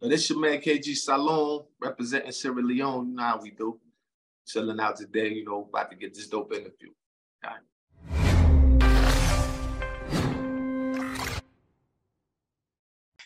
Now, this your man KG Salone representing Sierra Leone. You know how we do. Chilling out today, you know, about to get this dope interview. All right.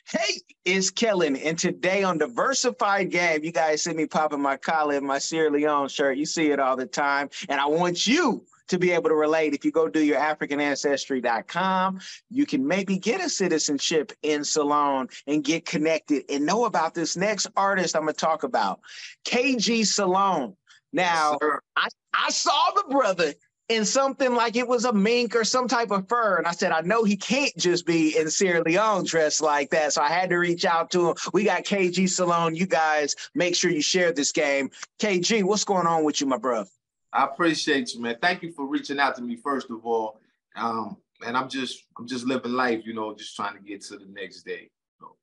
Hey, it's Kellen, and today on Diversified Game, you guys see me popping my collar in my Sierra Leone shirt. You see it all the time, and I want you to be able to relate. If you go do your AfricanAncestry.com, you can maybe get a citizenship in Salone and get connected and know about this next artist I'm going to talk about, KG Salone. Now, yes, I, I saw the brother in something like it was a mink or some type of fur. And I said, I know he can't just be in Sierra Leone dressed like that. So I had to reach out to him. We got KG Salone. You guys make sure you share this game. KG, what's going on with you, my bro? I appreciate you, man. Thank you for reaching out to me, first of all. Um, and I'm just I'm just living life, you know, just trying to get to the next day. So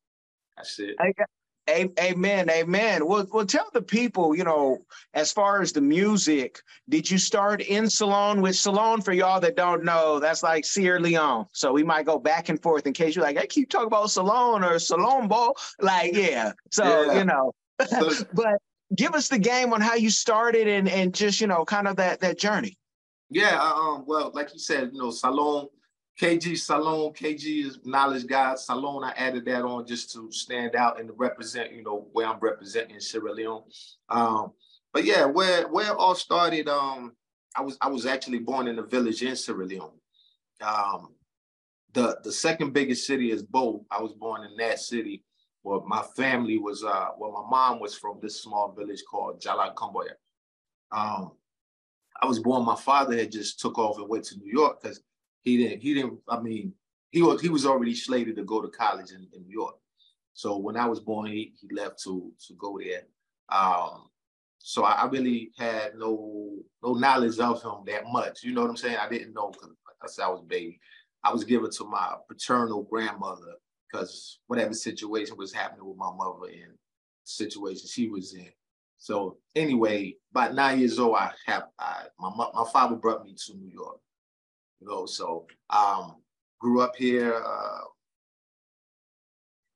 that's it. Amen, amen. Well, well, tell the people, you know, as far as the music, did you start in Salone with Salone? For y'all that don't know, that's like Sierra Leone. So we might go back and forth in case you're like, I keep talking about Salone or Salone Ball. Like, yeah. So yeah. you know, but give us the game on how you started and and just you know, kind of that that journey. Yeah. Um. Well, like you said, you know, Salone KG Salone, KG is knowledge God. Salone, I added that on just to stand out and to represent, you know, where I'm representing Sierra Leone. Um, but yeah, where where it all started, um, I was I was actually born in a village in Sierra Leone. Um, the the second biggest city is Bo. I was born in that city. Well, my family was uh well, my mom was from this small village called Jalan Kamboya. Um, I was born, my father had just took off and went to New York because he didn't. He didn't. I mean, he was he was already slated to go to college in, in New York. So when I was born, he, he left to to go there. Um, so I, I, really had no no knowledge of him that much. You know what I'm saying? I didn't know because I said I was baby. I was given to my paternal grandmother because whatever situation was happening with my mother and situation she was in. So anyway, about nine years old, I have I, my my father brought me to New York you know. So um, grew up here, uh,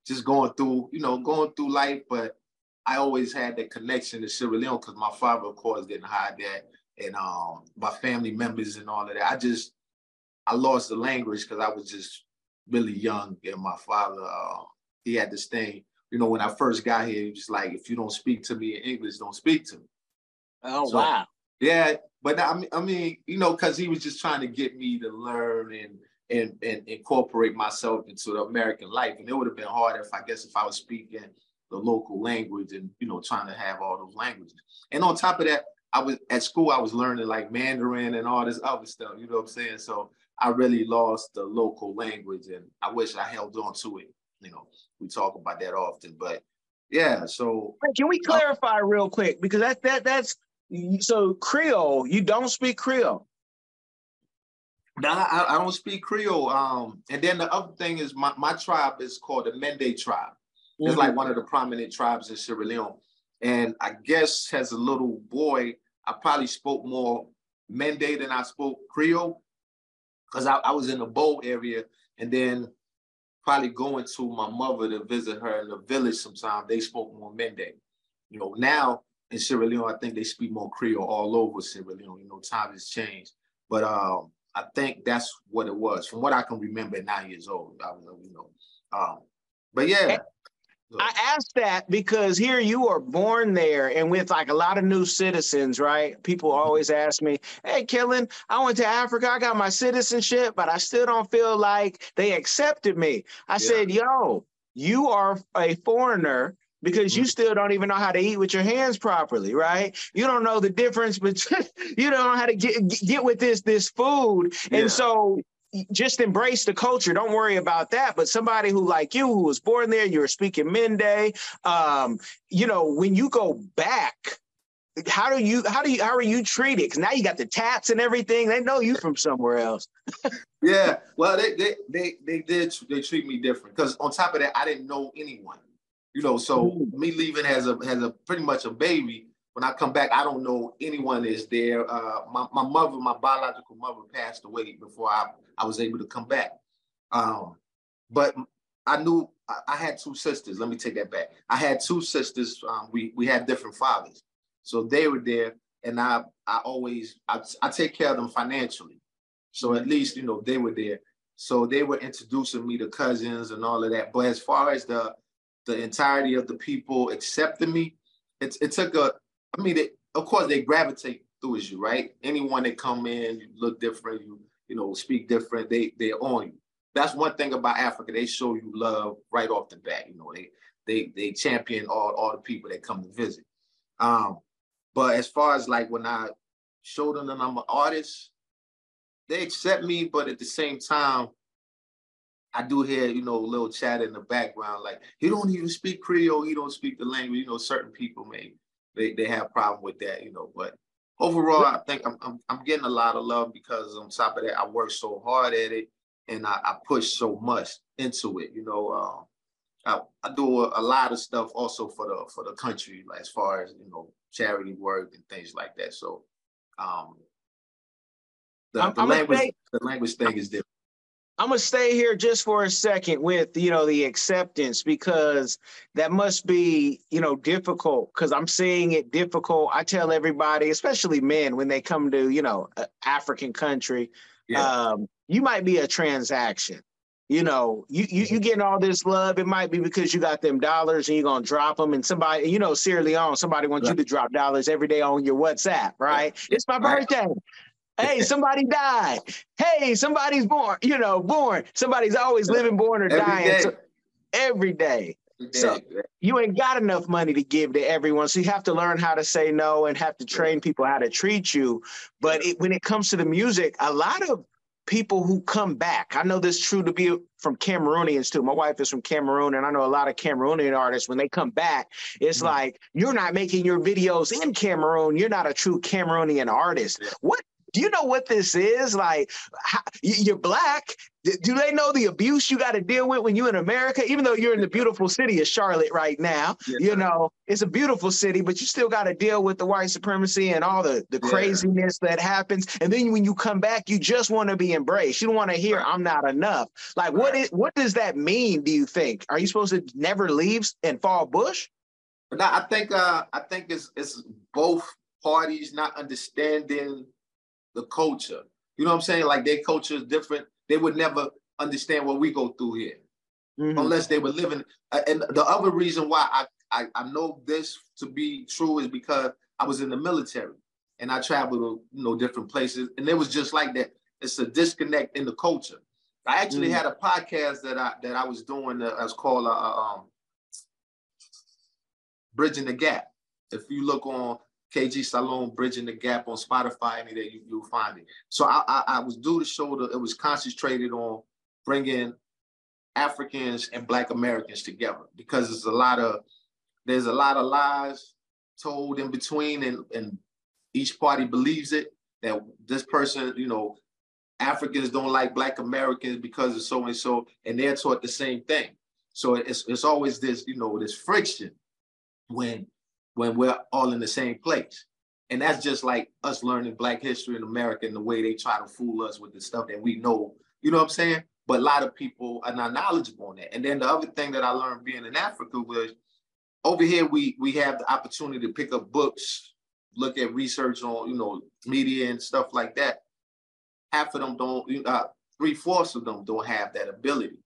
just going through, you know, going through life, but I always had that connection to Sierra Leone because my father, of course, didn't hide that, and um, my family members and all of that. I just I lost the language because I was just really young, and my father uh, he had this thing. You know, when I first got here, he was like, "If you don't speak to me in English, don't speak to me." Oh so, wow! Yeah, but I mean, I mean, you know, because he was just trying to get me to learn and and and incorporate myself into the American life, and it would have been hard if I guess if I was speaking the local language and you know trying to have all those languages. And on top of that, I was at school. I was learning like Mandarin and all this other stuff. You know what I'm saying? So I really lost the local language, and I wish I held on to it. You know, we talk about that often, but yeah. So can we clarify uh, real quick because that that that's so Creole, you don't speak Creole. No, I, I, don't speak Creole. Um, and then the other thing is my, my tribe is called the Mende tribe. It's mm-hmm. like one of the prominent tribes in Sierra Leone. And I guess as a little boy, I probably spoke more Mende than I spoke Creole because I, I, was in the Bo area and then probably going to my mother to visit her in the village sometimes. they spoke more Mende. You know, now in Sierra Leone, I think they speak more Creole all over Sierra Leone. You know, time has changed, but um, I think that's what it was from what I can remember at nine years old. I was, you know, um, but yeah. I asked that because here you are born there, and with like a lot of new citizens, right? People always ask me, "Hey, Kellen, I went to Africa, I got my citizenship, but I still don't feel like they accepted me." I yeah. said, "Yo, you are a foreigner because you mm-hmm. still don't even know how to eat with your hands properly, right? You don't know the difference between you don't know how to get get with this this food, yeah. and so just embrace the culture. Don't worry about that. But somebody who like you, who was born there, you were speaking Mende. Um, you know, when you go back, how do you how do you how are you treated? Because now you got the tats and everything. They know you from somewhere else. yeah, well, they they they they did they treat me different because on top of that, I didn't know anyone. You know, so mm. me leaving as a as a pretty much a baby. When I come back, I don't know anyone is there. Uh, my, my mother, my biological mother, passed away before I, I was able to come back. Um, but I knew I, I, had two sisters. Let me take that back. I had two sisters. Um, we we had different fathers, so they were there, and I I always I, I take care of them financially. So at least you know they were there. So they were introducing me to cousins and all of that. But as far as the the entirety of the people accepting me, it, it took a. I mean, it, of course they gravitate towards you, right? Anyone that come in, you look different, you you know speak different. They they're on you that's one thing about Africa. They show you love right off the bat. You know, they they they champion all all the people that come to visit. Um, but as far as like when I showed them that I'm an artist, they accept me, but at the same time, I do hear, you know, a little chat in the background, like he don't even speak Creole, he don't speak the language. You know, certain people may they, they have problem with that, you know. But overall, I think I'm, I'm I'm getting a lot of love because on top of that, I work so hard at it and I, I push so much into it. You know, um, I, I do a, a, lot of stuff also for the for the country, like as far as you know, charity work and things like that. So, um, the, the language the language thing is different. I'm gonna stay here just for a second with you know the acceptance because that must be you know difficult because I'm seeing it difficult. I tell everybody, especially men, when they come to you know African country, yeah. um, you might be a transaction. You know, you, you you mm-hmm. getting all this love. It might be because you got them dollars and you're gonna drop them, and somebody, you know, Sierra Leone, somebody wants right. you to drop dollars every day on your WhatsApp, right? It's my birthday. Hey, somebody died. Hey, somebody's born. You know, born. Somebody's always living, born, or every dying. Day. So, every day. So you ain't got enough money to give to everyone. So you have to learn how to say no and have to train people how to treat you. But it, when it comes to the music, a lot of people who come back. I know this true to be from Cameroonians too. My wife is from Cameroon, and I know a lot of Cameroonian artists. When they come back, it's mm-hmm. like you're not making your videos in Cameroon. You're not a true Cameroonian artist. What do you know what this is? Like, how, you're black. Do they know the abuse you got to deal with when you're in America? Even though you're in the beautiful city of Charlotte right now, yeah. you know, it's a beautiful city, but you still got to deal with the white supremacy and all the, the yeah. craziness that happens. And then when you come back, you just want to be embraced. You don't want to hear, right. I'm not enough. Like, right. what is, what does that mean, do you think? Are you supposed to never leave and fall bush? No, I think uh, I think it's it's both parties not understanding the culture. You know what I'm saying? Like their culture is different. They would never understand what we go through here mm-hmm. unless they were living. Uh, and the other reason why I, I, I know this to be true is because I was in the military and I traveled to you know different places, and it was just like that. It's a disconnect in the culture. I actually mm-hmm. had a podcast that I that I was doing uh, as called uh, uh um, Bridging the Gap. If you look on KG Salone Bridging the Gap on Spotify, any day you, you'll find it. So I, I, I was due to show that it was concentrated on bringing Africans and Black Americans together because there's a lot of there's a lot of lies told in between, and and each party believes it that this person, you know, Africans don't like Black Americans because of so and so, and they're taught the same thing. So it's it's always this, you know, this friction when when we're all in the same place. And that's just like us learning Black history in America and the way they try to fool us with the stuff that we know. You know what I'm saying? But a lot of people are not knowledgeable on that. And then the other thing that I learned being in Africa was over here we we have the opportunity to pick up books, look at research on you know media and stuff like that. Half of them don't, uh, three fourths of them don't have that ability.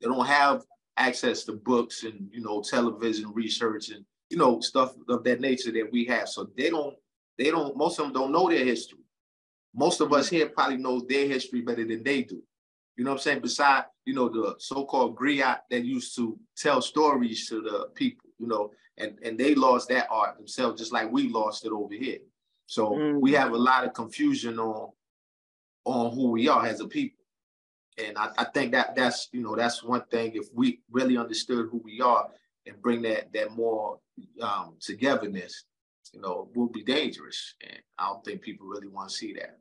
They don't have access to books and you know television research and you know, stuff of that nature that we have. So they don't, they don't, most of them don't know their history. Most of us here probably know their history better than they do. You know what I'm saying? Beside, you know, the so-called griot that used to tell stories to the people, you know, and, and they lost that art themselves, just like we lost it over here. So mm. we have a lot of confusion on on who we are as a people. And I, I think that that's, you know, that's one thing. If we really understood who we are and bring that that more um, togetherness, you know, will be dangerous. And I don't think people really want to see that.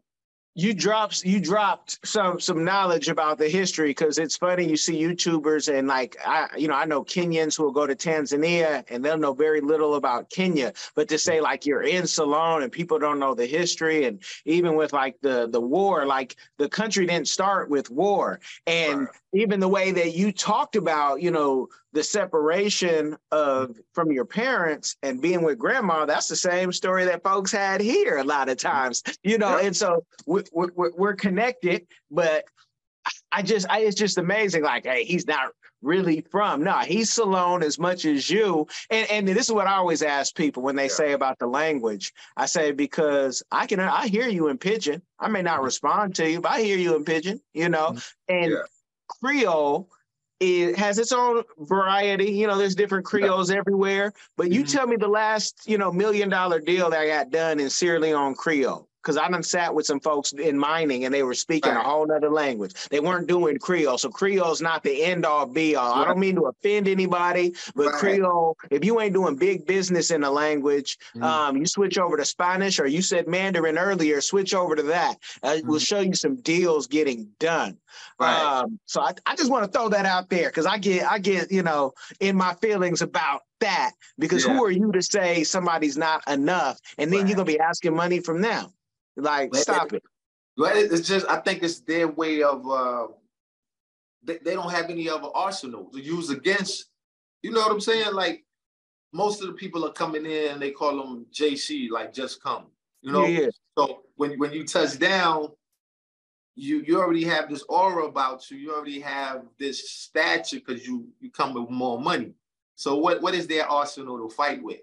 you dropped you dropped some some knowledge about the history because it's funny you see YouTubers and like I you know I know Kenyans who will go to Tanzania and they'll know very little about Kenya, but to say like you're in Salone and people don't know the history and even with like the the war, like the country didn't start with war and right. Even the way that you talked about you know the separation of from your parents and being with grandma that's the same story that folks had here a lot of times you know and so we, we, we're connected but i just I, it's just amazing like hey he's not really from no he's Salone as much as you and, and this is what i always ask people when they yeah. say about the language i say because i can i hear you in pidgin i may not mm-hmm. respond to you but i hear you in pidgin you know mm-hmm. and yeah. Creole it has its own variety. You know, there's different Creoles everywhere. But you mm-hmm. tell me the last, you know, million dollar deal that I got done in Sierra Leone Creole because I done sat with some folks in mining and they were speaking right. a whole nother language. They weren't doing Creole. So Creole's not the end all be all. Right. I don't mean to offend anybody, but right. Creole, if you ain't doing big business in a language, mm-hmm. um, you switch over to Spanish or you said Mandarin earlier, switch over to that. Uh, mm-hmm. We'll show you some deals getting done. Um, so I, I just want to throw that out there because I get I get, you know, in my feelings about that because yeah. who are you to say somebody's not enough and then you're gonna be asking money from them like, but stop it. it. It's just I think it's their way of uh they, they don't have any other arsenal to use against. You know what I'm saying? Like most of the people are coming in, they call them JC, like just come. You know, yeah, yeah. so when when you touch down, you you already have this aura about you. You already have this stature because you you come with more money. So what what is their arsenal to fight with?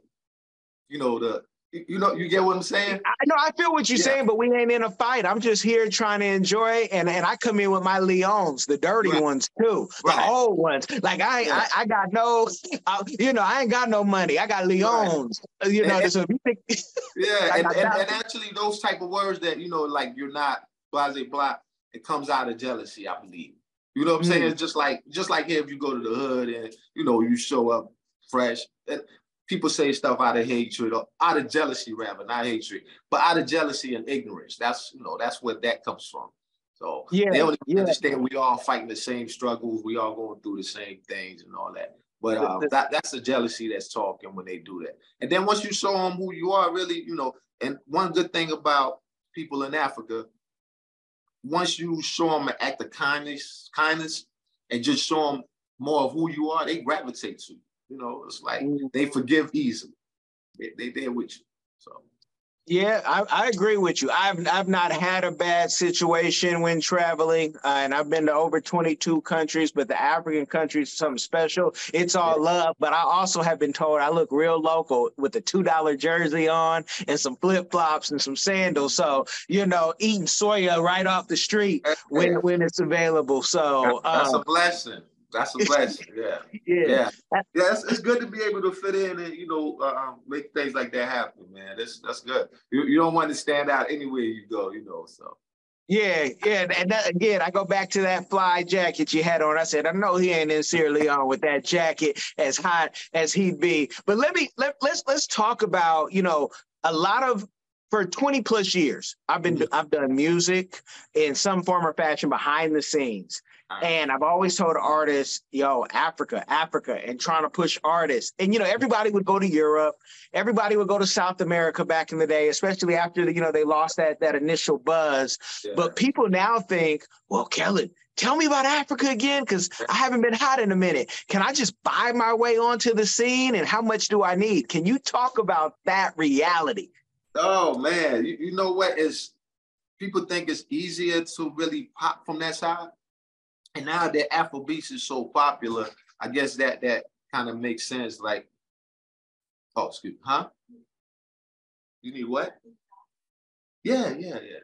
You know the you know, you get what I'm saying? I know, I feel what you're yeah. saying, but we ain't in a fight. I'm just here trying to enjoy, and and I come in with my Leones, the dirty right. ones too, right. the old ones. Like I, yeah. I, I, got no, I, you know, I ain't got no money. I got Leones. Right. You know, and, so think, yeah, and, and, and, actually, those type of words that you know, like you're not blase blah, it comes out of jealousy, I believe. You know what I'm mm. saying? It's just like just like here, if you go to the hood and you know you show up fresh people say stuff out of hatred or out of jealousy, rather, not hatred, but out of jealousy and ignorance. That's you know, that's where that comes from. So yeah, they yeah. understand we all fighting the same struggles, we all going through the same things and all that. But uh, that, that's the jealousy that's talking when they do that. And then once you show them who you are, really, you know, and one good thing about people in Africa, once you show them an act of kindness, kindness, and just show them more of who you are, they gravitate to you. You know, it's like mm. they forgive easily. They they there with you. So yeah, I, I agree with you. I've I've not had a bad situation when traveling, uh, and I've been to over 22 countries. But the African countries, something special. It's all love. But I also have been told I look real local with a two dollar jersey on and some flip flops and some sandals. So you know, eating soya right off the street when when it's available. So that's um, a blessing. That's a blessing. Yeah. yeah. Yeah. Yeah. It's, it's good to be able to fit in and, you know, uh, um, make things like that happen, man. That's that's good. You, you don't want to stand out anywhere you go, you know, so. Yeah, yeah, and that, again, I go back to that fly jacket you had on. I said, I know he ain't in Sierra Leone with that jacket as hot as he'd be. But let me let let's let's talk about you know a lot of for 20 plus years i've been mm-hmm. i've done music in some form or fashion behind the scenes and I've always told artists, yo, Africa, Africa, and trying to push artists. And you know, everybody would go to Europe, everybody would go to South America back in the day, especially after you know they lost that that initial buzz. Yeah. But people now think, well, Kellen, tell me about Africa again, because I haven't been hot in a minute. Can I just buy my way onto the scene? And how much do I need? Can you talk about that reality? Oh man, you, you know what is people think it's easier to really pop from that side and now that Afrobeats is so popular, I guess that that kind of makes sense. Like, oh, excuse me, huh? You need what? Yeah, yeah, yeah.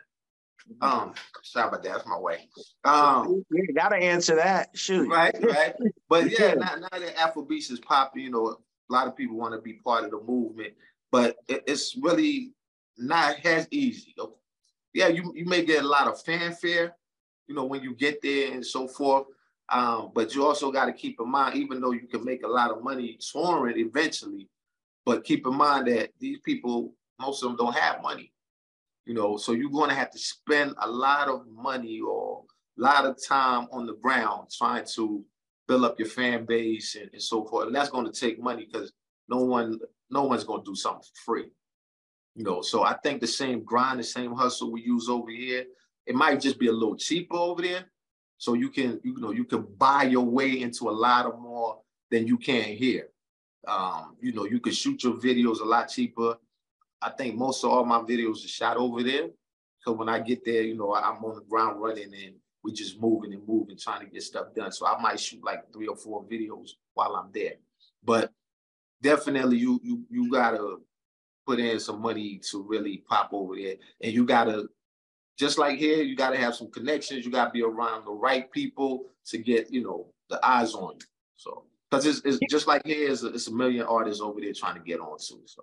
Um, sorry about that. That's my way. Um, you gotta answer that. Shoot. Right, right. But yeah, now, now that Afrobeats is popular, you know, a lot of people want to be part of the movement, but it, it's really not as easy. Yeah, you, you may get a lot of fanfare, you know, when you get there and so forth. Um, but you also got to keep in mind, even though you can make a lot of money touring eventually, but keep in mind that these people, most of them don't have money. You know, so you're going to have to spend a lot of money or a lot of time on the ground trying to build up your fan base and, and so forth. And that's going to take money because no one, no one's going to do something for free. You know, so I think the same grind, the same hustle we use over here, it might just be a little cheaper over there. So you can, you know, you can buy your way into a lot of more than you can here. Um, you know, you can shoot your videos a lot cheaper. I think most of all my videos are shot over there. So when I get there, you know, I'm on the ground running and we're just moving and moving, trying to get stuff done. So I might shoot like three or four videos while I'm there. But definitely you you you gotta put in some money to really pop over there. And you gotta, just like here, you gotta have some connections. You gotta be around the right people to get, you know, the eyes on you. So because it's, it's just like here, it's a, it's a million artists over there trying to get on too. So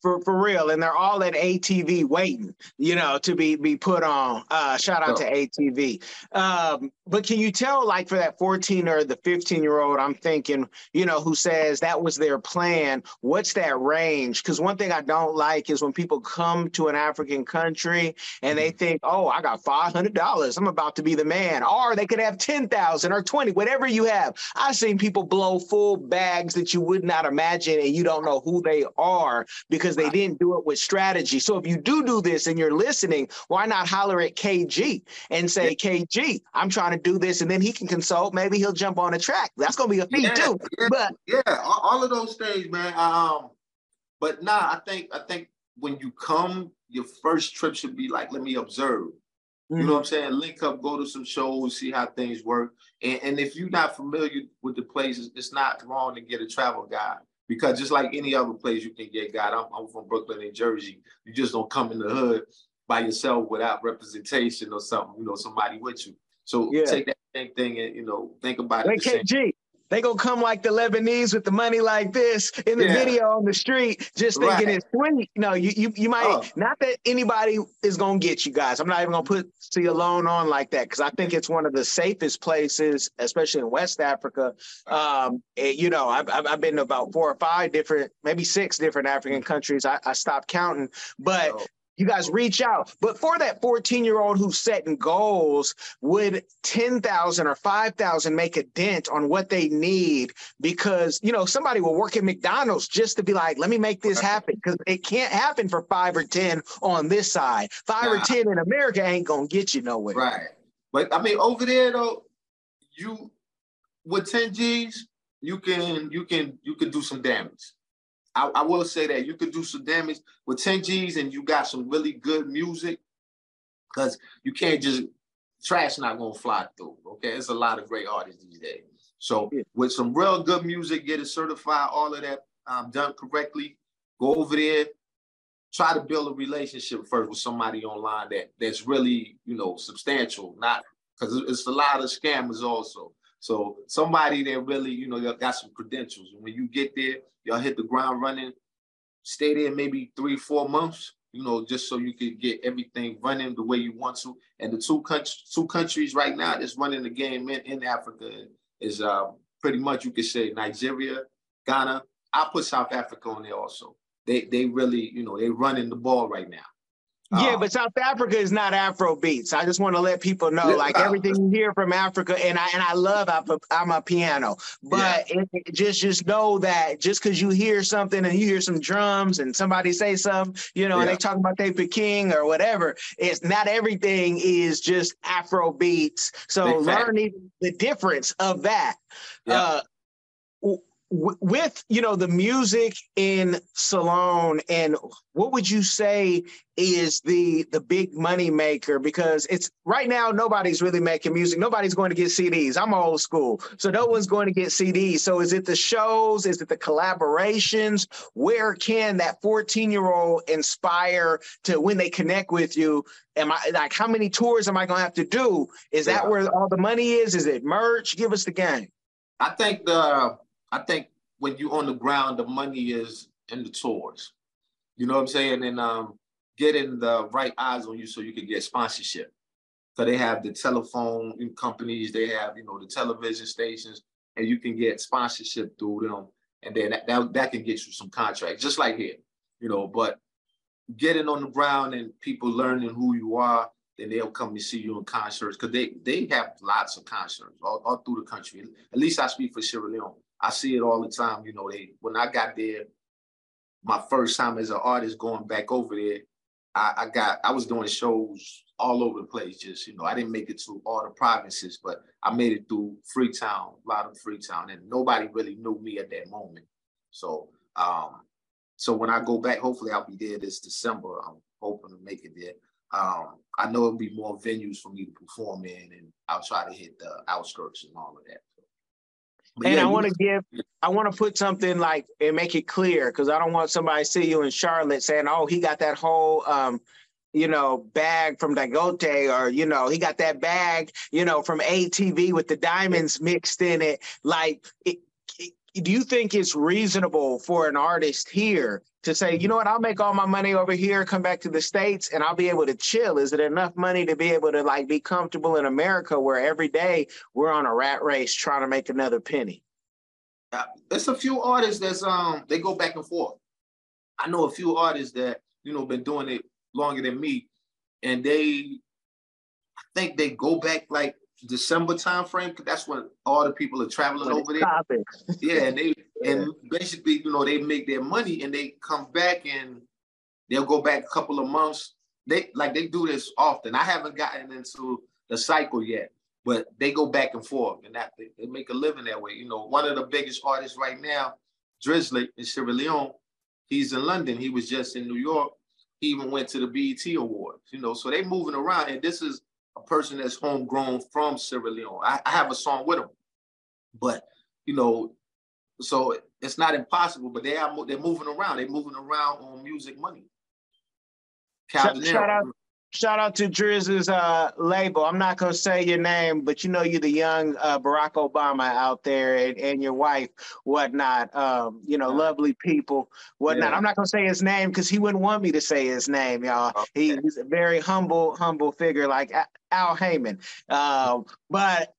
for for real, and they're all at ATV waiting, you know, to be be put on. Uh, shout out to ATV. Um, but can you tell, like, for that 14 or the 15 year old, I'm thinking, you know, who says that was their plan? What's that range? Because one thing I don't like is when people come to an African country and they mm-hmm. think, oh, I got $500, I'm about to be the man, or they could have 10,000 or 20, whatever you have. I've seen people blow full bags that you would not imagine, and you don't know who they are because because they didn't do it with strategy. So if you do do this and you're listening, why not holler at KG and say. KG, I'm trying to do this, and then he can consult. Maybe he'll jump on a track. That's gonna be a feat yeah, too. Yeah, but yeah, all of those things, man. Um, but nah, I think I think when you come, your first trip should be like, let me observe. You know what I'm mm-hmm. saying? Link up, go to some shows, see how things work. And, and if you're not familiar with the places, it's not wrong to get a travel guide because just like any other place you can get got, I'm, I'm from Brooklyn, New Jersey. You just don't come in the hood by yourself without representation or something, you know, somebody with you. So yeah. take that same thing and you know think about it. KG, they gonna come like the Lebanese with the money like this in the yeah. video on the street, just thinking right. it's sweet. No, you you, you might oh. not that anybody is gonna get you guys. I'm not even gonna put Salone on like that because I think it's one of the safest places, especially in West Africa. Um, you know, I've I've been to about four or five different, maybe six different African countries. I, I stopped counting, but oh. You guys reach out. But for that 14 year old who's setting goals, would 10,000 or 5,000 make a dent on what they need? Because, you know, somebody will work at McDonald's just to be like, let me make this happen. Because it can't happen for five or 10 on this side. Five nah. or 10 in America ain't going to get you nowhere. Right. But I mean, over there though, you with 10 G's, you can you can you can do some damage. I, I, will say that you could do some damage with 10 G's and you got some really good music because you can't just trash not gonna fly through. Okay, it's a lot of great artists these days. So yeah. with some real good music, get it certified, all of that um, done correctly. Go over there, try to build a relationship first with somebody online that that's really you know substantial, not because it's a lot of scammers also. So somebody that really, you know, got some credentials. And when you get there, y'all hit the ground running, stay there maybe three, four months, you know, just so you can get everything running the way you want to. And the two countries, two countries right now that's running the game in, in Africa is uh, pretty much you could say Nigeria, Ghana. I put South Africa on there also. They they really, you know, they running the ball right now. Yeah, um, but South Africa is not Afro beats. I just want to let people know, like everything you hear from Africa, and I and I love Amapiano, but yeah. it, just just know that just because you hear something and you hear some drums and somebody say something, you know, yeah. and they talk about David King or whatever, it's not everything is just Afro beats. So learn even the difference of that. Yeah. Uh, with you know the music in Salone and what would you say is the the big money maker? Because it's right now nobody's really making music. Nobody's going to get CDs I'm old school. So no one's going to get CDs so is it the shows? Is it the collaborations? Where can that 14 year old inspire to when they connect with you am I like how many tours am I going to have to do? Is that where all the money is? Is it merch? Give us the game. I think the I think when you're on the ground, the money is in the tours. You know what I'm saying? And um, getting the right eyes on you so you can get sponsorship. So they have the telephone companies, they have you know the television stations, and you can get sponsorship through them, and then that, that, that can get you some contracts, just like here, you know. But getting on the ground and people learning who you are, then they'll come to see you in concerts because they they have lots of concerts all, all through the country. At least I speak for Sierra Leone. I see it all the time. You know, they when I got there, my first time as an artist going back over there, I, I got I was doing shows all over the place. Just you know, I didn't make it to all the provinces, but I made it through Freetown, a lot of Freetown, and nobody really knew me at that moment. So, um, so when I go back, hopefully I'll be there this December. I'm hoping to make it there. Um, I know it'll be more venues for me to perform in, and I'll try to hit the outskirts and all of that. And yeah, I want to give, I want to put something like and make it clear because I don't want somebody to see you in Charlotte saying, "Oh, he got that whole, um, you know, bag from Dangote," or you know, he got that bag, you know, from ATV with the diamonds mixed in it. Like, it, do you think it's reasonable for an artist here to say, you know what, I'll make all my money over here, come back to the States, and I'll be able to chill? Is it enough money to be able to like be comfortable in America where every day we're on a rat race trying to make another penny? Uh, there's a few artists that's um they go back and forth. I know a few artists that, you know, been doing it longer than me, and they I think they go back like December time frame because that's when all the people are traveling over there. yeah, and they yeah. and basically, you know, they make their money and they come back and they'll go back a couple of months. They like they do this often. I haven't gotten into the cycle yet, but they go back and forth and that they, they make a living that way. You know, one of the biggest artists right now, Drizilik in Sierra Leone, he's in London. He was just in New York. He even went to the BET Awards, you know, so they moving around. And this is person that's homegrown from Sierra Leone. I, I have a song with them, but you know, so it's not impossible. But they are they're moving around. They're moving around on music money. Shout, shout out, shout out to Drizz's uh, label. I'm not gonna say your name, but you know you're the young uh, Barack Obama out there, and, and your wife, whatnot. Um, you know, yeah. lovely people, whatnot. Yeah. I'm not gonna say his name because he wouldn't want me to say his name, y'all. Okay. He, he's a very humble, humble figure, like Al Haymon. Um, but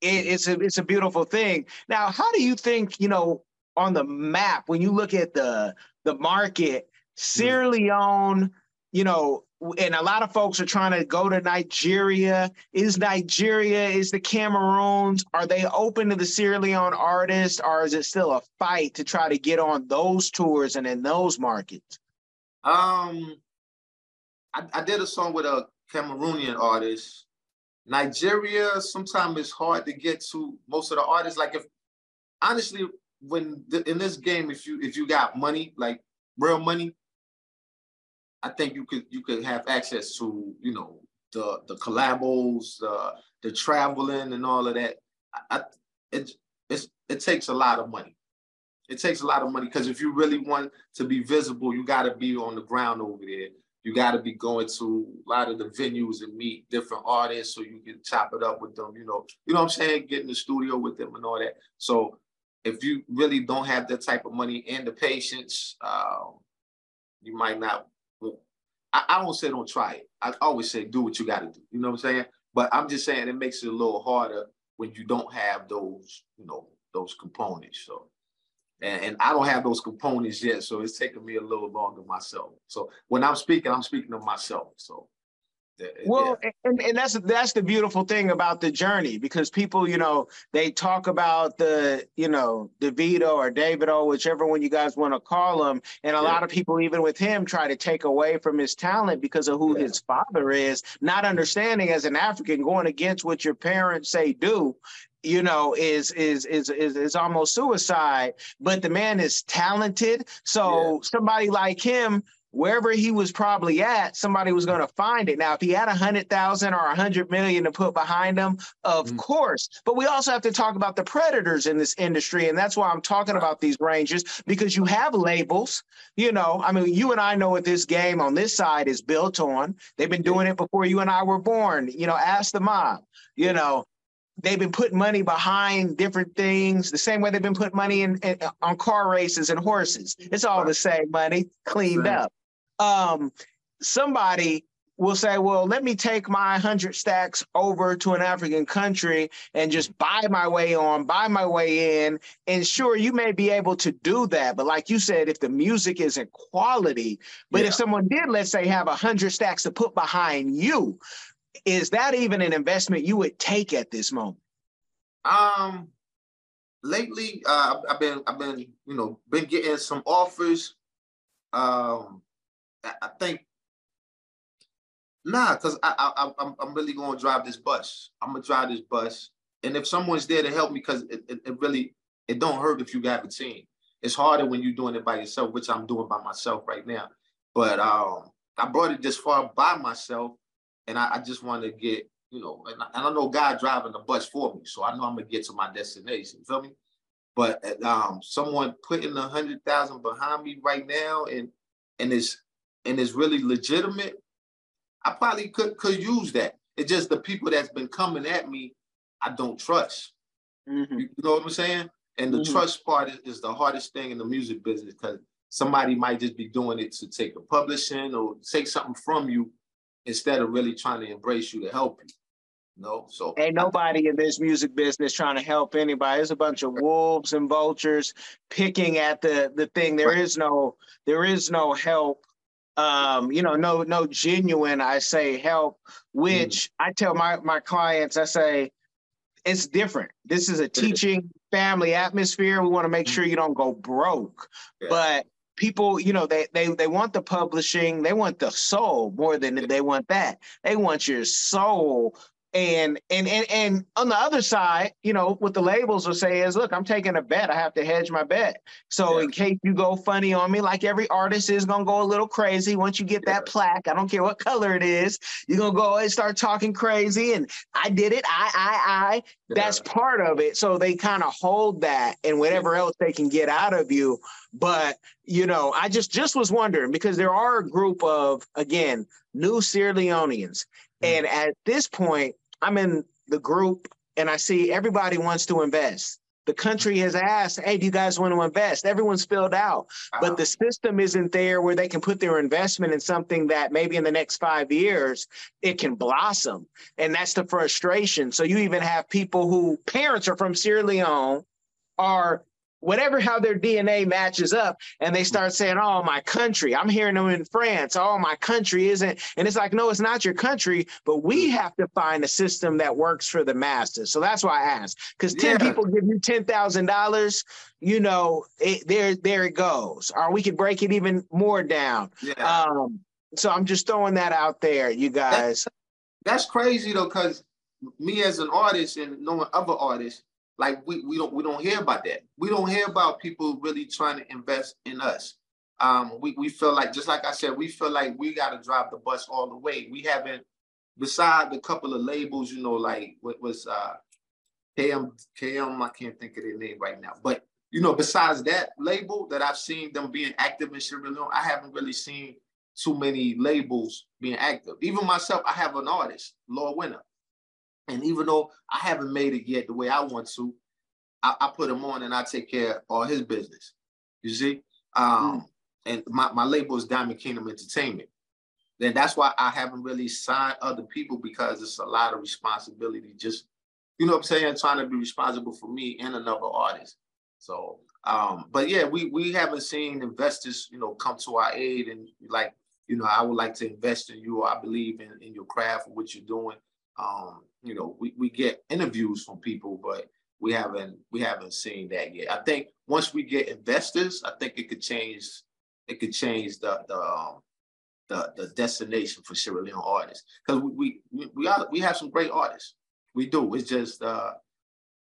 it, it's a it's a beautiful thing. Now, how do you think you know on the map when you look at the the market, Sierra mm. Leone, you know, and a lot of folks are trying to go to Nigeria. Is Nigeria, is the Cameroons, are they open to the Sierra Leone artists, or is it still a fight to try to get on those tours and in those markets? Um, I, I did a song with a Cameroonian artist. Nigeria, sometimes it's hard to get to most of the artists. Like if honestly, when the, in this game, if you if you got money, like real money, I think you could you could have access to you know the the collabos, the the traveling and all of that. I, it it's, it takes a lot of money. It takes a lot of money because if you really want to be visible, you got to be on the ground over there you got to be going to a lot of the venues and meet different artists so you can chop it up with them. You know, you know what I'm saying? Get in the studio with them and all that. So if you really don't have that type of money and the patience, uh, you might not. I, I don't say don't try it. I always say do what you got to do. You know what I'm saying? But I'm just saying it makes it a little harder when you don't have those, you know, those components. So and, and, I don't have those components yet, so it's taking me a little longer myself. So when I'm speaking, I'm speaking of myself. So. Well, yeah. and, and that's that's the beautiful thing about the journey because people, you know, they talk about the, you know, Davido or Davido, whichever one you guys want to call him, and a yeah. lot of people, even with him, try to take away from his talent because of who yeah. his father is, not understanding as an African going against what your parents say do, you know is is is is, is almost suicide but the man is talented so somebody like him wherever he was probably at somebody was going to find it. Now if he had a hundred thousand or a hundred million to put behind him of mm. course. But we also have to talk about the predators in this industry and that's why i'm talking about these ranges because you have labels. You know i mean you and i know what this game on this side is built on. They've been doing it before you and i were born. You know ask the mob. You know they've been putting money behind different things the same way they've been putting money in, in on car races and horses. It's all the same money cleaned up. Um, somebody will say, well, let me take my 100 stacks over to an African country and just buy my way on, buy my way in. And sure, you may be able to do that. But like you said, if the music isn't quality, but yeah. if someone did, let's say, have 100 stacks to put behind you, is that even an investment you would take at this moment? Um, lately, uh, I've been, I've been, you know, been getting some offers. Um, I think Nah, cause I, I I'm I'm really gonna drive this bus. I'm gonna drive this bus, and if someone's there to help me, cause it, it, it really it don't hurt if you got a team. It's harder when you're doing it by yourself, which I'm doing by myself right now. But um, I brought it this far by myself, and I, I just want to get you know, and I, and I, know God driving the bus for me, so I know I'm gonna get to my destination. You feel me? But um, someone putting a hundred thousand behind me right now, and and it's and it's really legitimate I probably could could use that. It's just the people that's been coming at me, I don't trust. Mm-hmm. You know what I'm saying? And the mm-hmm. trust part is, is, the hardest thing in the music business because somebody might just be doing it to take a publishing or take something from you instead of really trying to embrace you to help you. No, so ain't nobody in this music business trying to help anybody. There's a bunch of wolves and vultures picking at the the thing. There right. is no there is no help um, you know, no, no genuine, I say help, which mm. I tell my my clients, I say, it's different. This is a teaching family atmosphere. We want to make sure you don't go broke. Yeah. But people, you know, they they they want the publishing, they want the soul more than they want that. They want your soul and and and and on the other side, you know, what the labels will say is, look, I'm taking a bet. I have to hedge my bet. So yeah. in case you go funny on me, like every artist is gonna go a little crazy once you get that plaque. I don't care what color it is, you're gonna go and start talking crazy. And I did it. I I I. Yeah. That's part of it. So they kind of hold that and whatever else they can get out of you. But you know, I just just was wondering because there are a group of again new Sierra Leoneans. Mm. And at this point, I'm in the group and I see everybody wants to invest. The country has asked, hey, do you guys want to invest? Everyone's filled out, but the system isn't there where they can put their investment in something that maybe in the next five years it can blossom. And that's the frustration. So you even have people who parents are from Sierra Leone are whatever how their DNA matches up, and they start saying, "Oh, my country." I'm hearing them in France. Oh, my country isn't, and it's like, no, it's not your country, but we have to find a system that works for the masses. So that's why I asked, because ten yeah. people give you ten thousand dollars, you know, it, there there it goes. Or we could break it even more down. Yeah. Um, so I'm just throwing that out there, you guys. That's, that's crazy though, because me as an artist and knowing other artists like we, we don't we don't hear about that. We don't hear about people really trying to invest in us. Um, we, we feel like just like I said, we feel like we gotta drive the bus all the way. We haven't beside the couple of labels, you know, like what was uh KM KM, I can't think of their name right now. But you know, besides that label that I've seen them being active in Sierra Leone, I haven't really seen too many labels being active. Even myself, I have an artist, Lord Winner. And even though I haven't made it yet the way I want to, I, I put him on and I take care of all his business. You see? Um, mm. And my, my label is Diamond Kingdom Entertainment. Then that's why I haven't really signed other people because it's a lot of responsibility. Just, you know what I'm saying? Trying to be responsible for me and another artist. So, um, but yeah, we we haven't seen investors, you know, come to our aid and like, you know, I would like to invest in you. I believe in, in your craft, what you're doing. Um, you know, we, we get interviews from people, but we haven't we haven't seen that yet. I think once we get investors, I think it could change it could change the the um, the, the destination for Sierra Leone artists because we we we, are, we have some great artists. We do. It's just uh,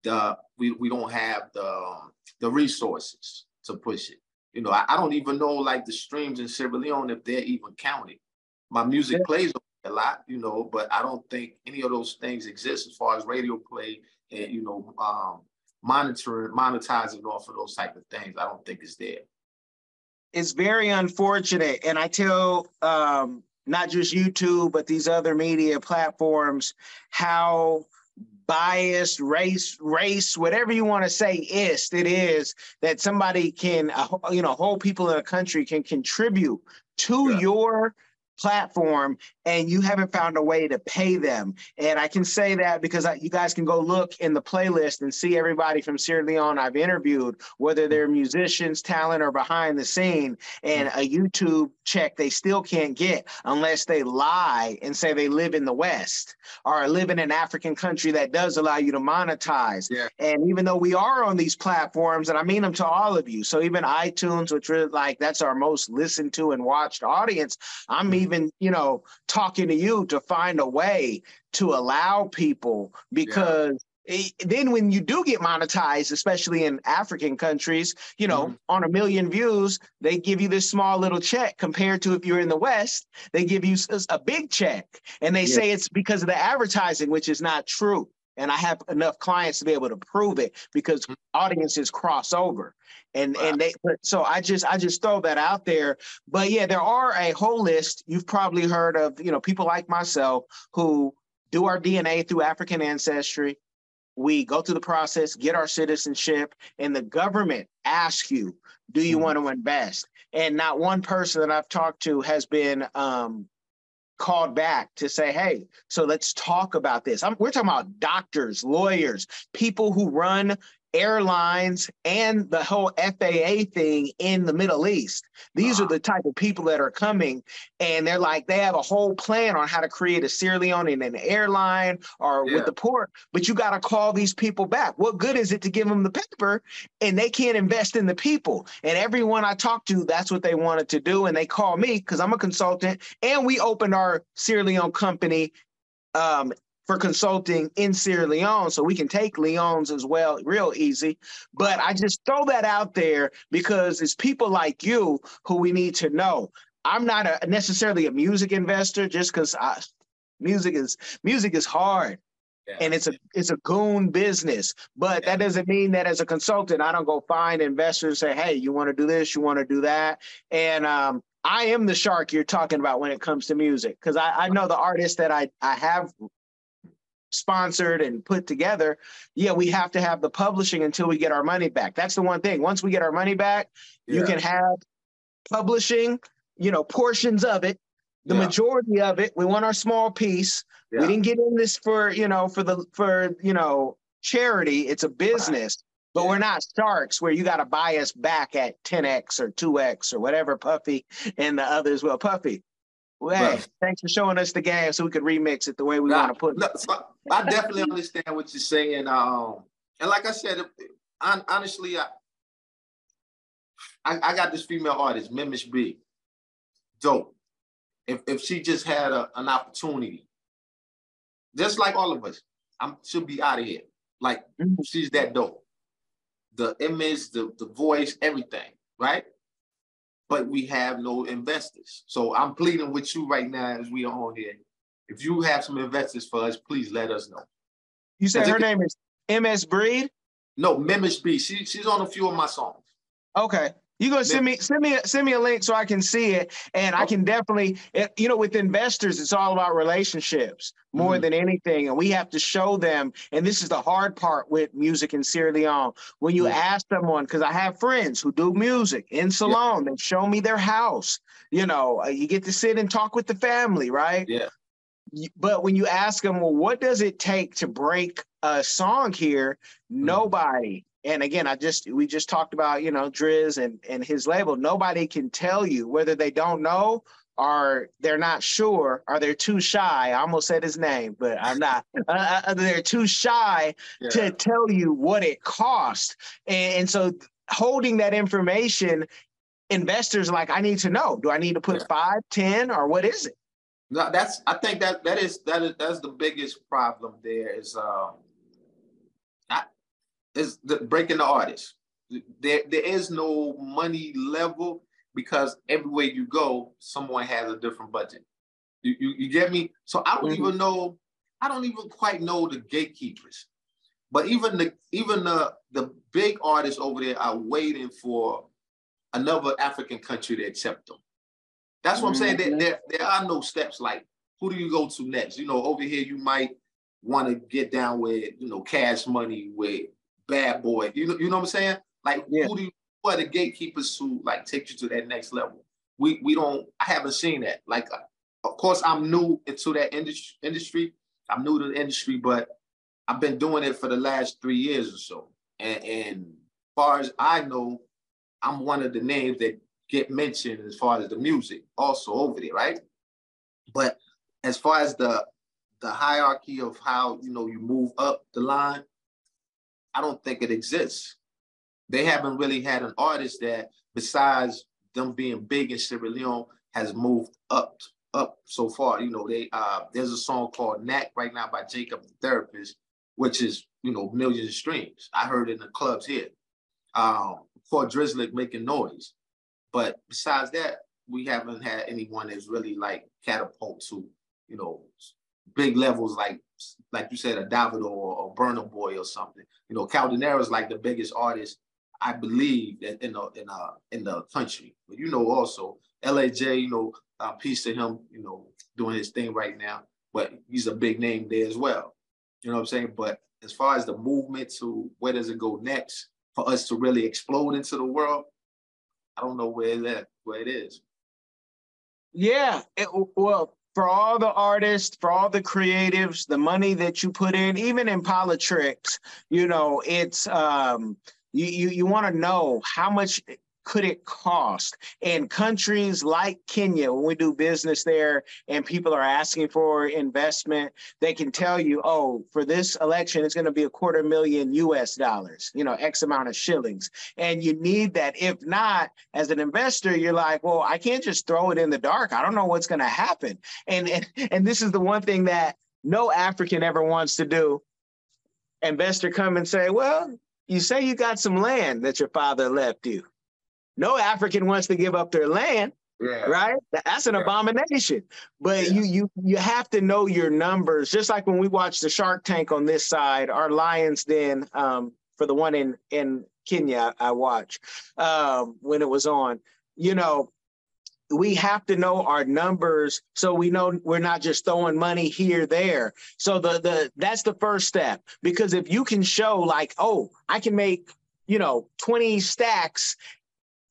the we we don't have the um, the resources to push it. You know, I, I, don't even know like the streams in Sierra Leone if they're even counted. My music yeah. plays a lot, you know, but I don't think any of those things exist as far as radio play and you know, um, monitoring, monetizing off of those type of things. I don't think it's there. It's very unfortunate, and I tell um, not just YouTube but these other media platforms how biased race race whatever you want to say is it is that somebody can uh, you know whole people in a country can contribute to yeah. your platform and you haven't found a way to pay them. And I can say that because I, you guys can go look in the playlist and see everybody from Sierra Leone I've interviewed, whether they're musicians, talent, or behind the scene, and a YouTube check they still can't get unless they lie and say they live in the West or live in an African country that does allow you to monetize. Yeah. And even though we are on these platforms, and I mean them to all of you, so even iTunes, which is like that's our most listened to and watched audience, I'm mm-hmm. Even, you know, talking to you to find a way to allow people because yeah. then when you do get monetized, especially in African countries, you know, mm-hmm. on a million views, they give you this small little check compared to if you're in the West, they give you a big check. And they yeah. say it's because of the advertising, which is not true. And I have enough clients to be able to prove it because mm-hmm. audiences cross over and wow. and they so i just i just throw that out there but yeah there are a whole list you've probably heard of you know people like myself who do our dna through african ancestry we go through the process get our citizenship and the government asks you do you mm-hmm. want to invest and not one person that i've talked to has been um, called back to say, hey, so let's talk about this. I'm, we're talking about doctors, lawyers, people who run airlines and the whole FAA thing in the Middle East. These are the type of people that are coming and they're like, they have a whole plan on how to create a Sierra Leone in an airline or yeah. with the port, but you got to call these people back. What good is it to give them the paper and they can't invest in the people? And everyone I talked to, that's what they wanted to do. And they call me because I'm a consultant and we opened our Sierra Leone company um, for consulting in Sierra Leone, so we can take Leones as well, real easy. But I just throw that out there because it's people like you who we need to know. I'm not a, necessarily a music investor just because music is music is hard. Yeah. And it's a it's a goon business, but yeah. that doesn't mean that as a consultant I don't go find investors and say, hey, you want to do this, you want to do that, and um, I am the shark you're talking about when it comes to music because I, I know the artists that I, I have sponsored and put together, yeah, we have to have the publishing until we get our money back. That's the one thing. Once we get our money back, yeah. you can have publishing, you know, portions of it. The yeah. majority of it, we want our small piece. Yeah. We didn't get in this for, you know, for the for, you know, charity. It's a business. Right. But we're not sharks where you got to buy us back at 10x or 2x or whatever Puffy and the others will. Puffy, well, hey, thanks for showing us the game so we could remix it the way we nah, want to put it. so I definitely understand what you're saying. Um, and like I said, honestly, I, I, I got this female artist, Mimish B. Dope. If if she just had a, an opportunity, just like all of us, I'm she'll be out of here. Like mm-hmm. she's that dope. The image, the the voice, everything, right? But we have no investors. So I'm pleading with you right now as we are on here. If you have some investors for us, please let us know. You said her name is MS Breed? No, Mimish B. She, she's on a few of my songs. Okay. You gonna send me send me send me a link so I can see it, and I can definitely eh, you know with investors it's all about relationships more mm-hmm. than anything, and we have to show them. And this is the hard part with music in Sierra Leone when you yeah. ask someone because I have friends who do music in Salone, yeah. they show me their house. You know, uh, you get to sit and talk with the family, right? Yeah. But when you ask them, well, what does it take to break a song here? Mm-hmm. Nobody and again, I just we just talked about you know Driz and and his label. Nobody can tell you whether they don't know or they're not sure or they're too shy. I almost said his name, but I'm not. Uh, uh, uh, they're too shy yeah. to tell you what it cost, and, and, so holding that information, investors like I need to know. Do I need to put yeah. five, ten, or what is it? No, that's. I think that that is that is that's the biggest problem. There is. Um, is the, breaking the artist. There, there is no money level because everywhere you go, someone has a different budget. You, you, you get me? So I don't mm-hmm. even know. I don't even quite know the gatekeepers. But even the even the the big artists over there are waiting for another African country to accept them. That's what mm-hmm. I'm saying. There, mm-hmm. there, there are no steps like who do you go to next? You know, over here you might want to get down with you know cash money with bad boy. You know, you know what I'm saying? Like yeah. who do you who are the gatekeepers who like take you to that next level? We we don't I haven't seen that. Like uh, of course, I'm new into that industry. Industry, I'm new to the industry, but I've been doing it for the last three years or so. And, and as far as I know, I'm one of the names that get mentioned as far as the music also over there, right? But as far as the the hierarchy of how you know you move up the line, I don't think it exists. They haven't really had an artist that, besides them being big in Sierra Leone, has moved up up so far. You know, they uh there's a song called Knack right now by Jacob the Therapist, which is you know millions of streams. I heard in the clubs here. Um, for Drizilik making noise, but besides that, we haven't had anyone that's really like catapult to you know big levels like like you said a Davido or, or Burna Boy or something. You know, Kao Denero is like the biggest artist I believe in the in in the country. But you know also LAJ, you know, uh, peace to him, you know, doing his thing right now. But he's a big name there as well. You know what I'm saying? But as far as the movement to where does it go next for us to really explode into the world, I don't know where that where it is. Yeah, it, well, for all the artists, for all the creatives, the money that you put in, even in politics, you know, it's um, you you, you want to know how much could it cost? In countries like Kenya, when we do business there and people are asking for investment, they can tell you, oh, for this election, it's going to be a quarter million US dollars, you know, X amount of shillings. And you need that. If not, as an investor, you're like, well, I can't just throw it in the dark. I don't know what's going to happen. And, and, and this is the one thing that no African ever wants to do. Investor come and say, well, you say you got some land that your father left you no African wants to give up their land. Yeah. Right? That's an yeah. abomination. But yeah. you you you have to know your numbers. Just like when we watch the Shark Tank on this side, our Lions Den um, for the one in in Kenya I watch um, when it was on. You know, we have to know our numbers so we know we're not just throwing money here there so the the that's the first step because if you can show like oh i can make you know 20 stacks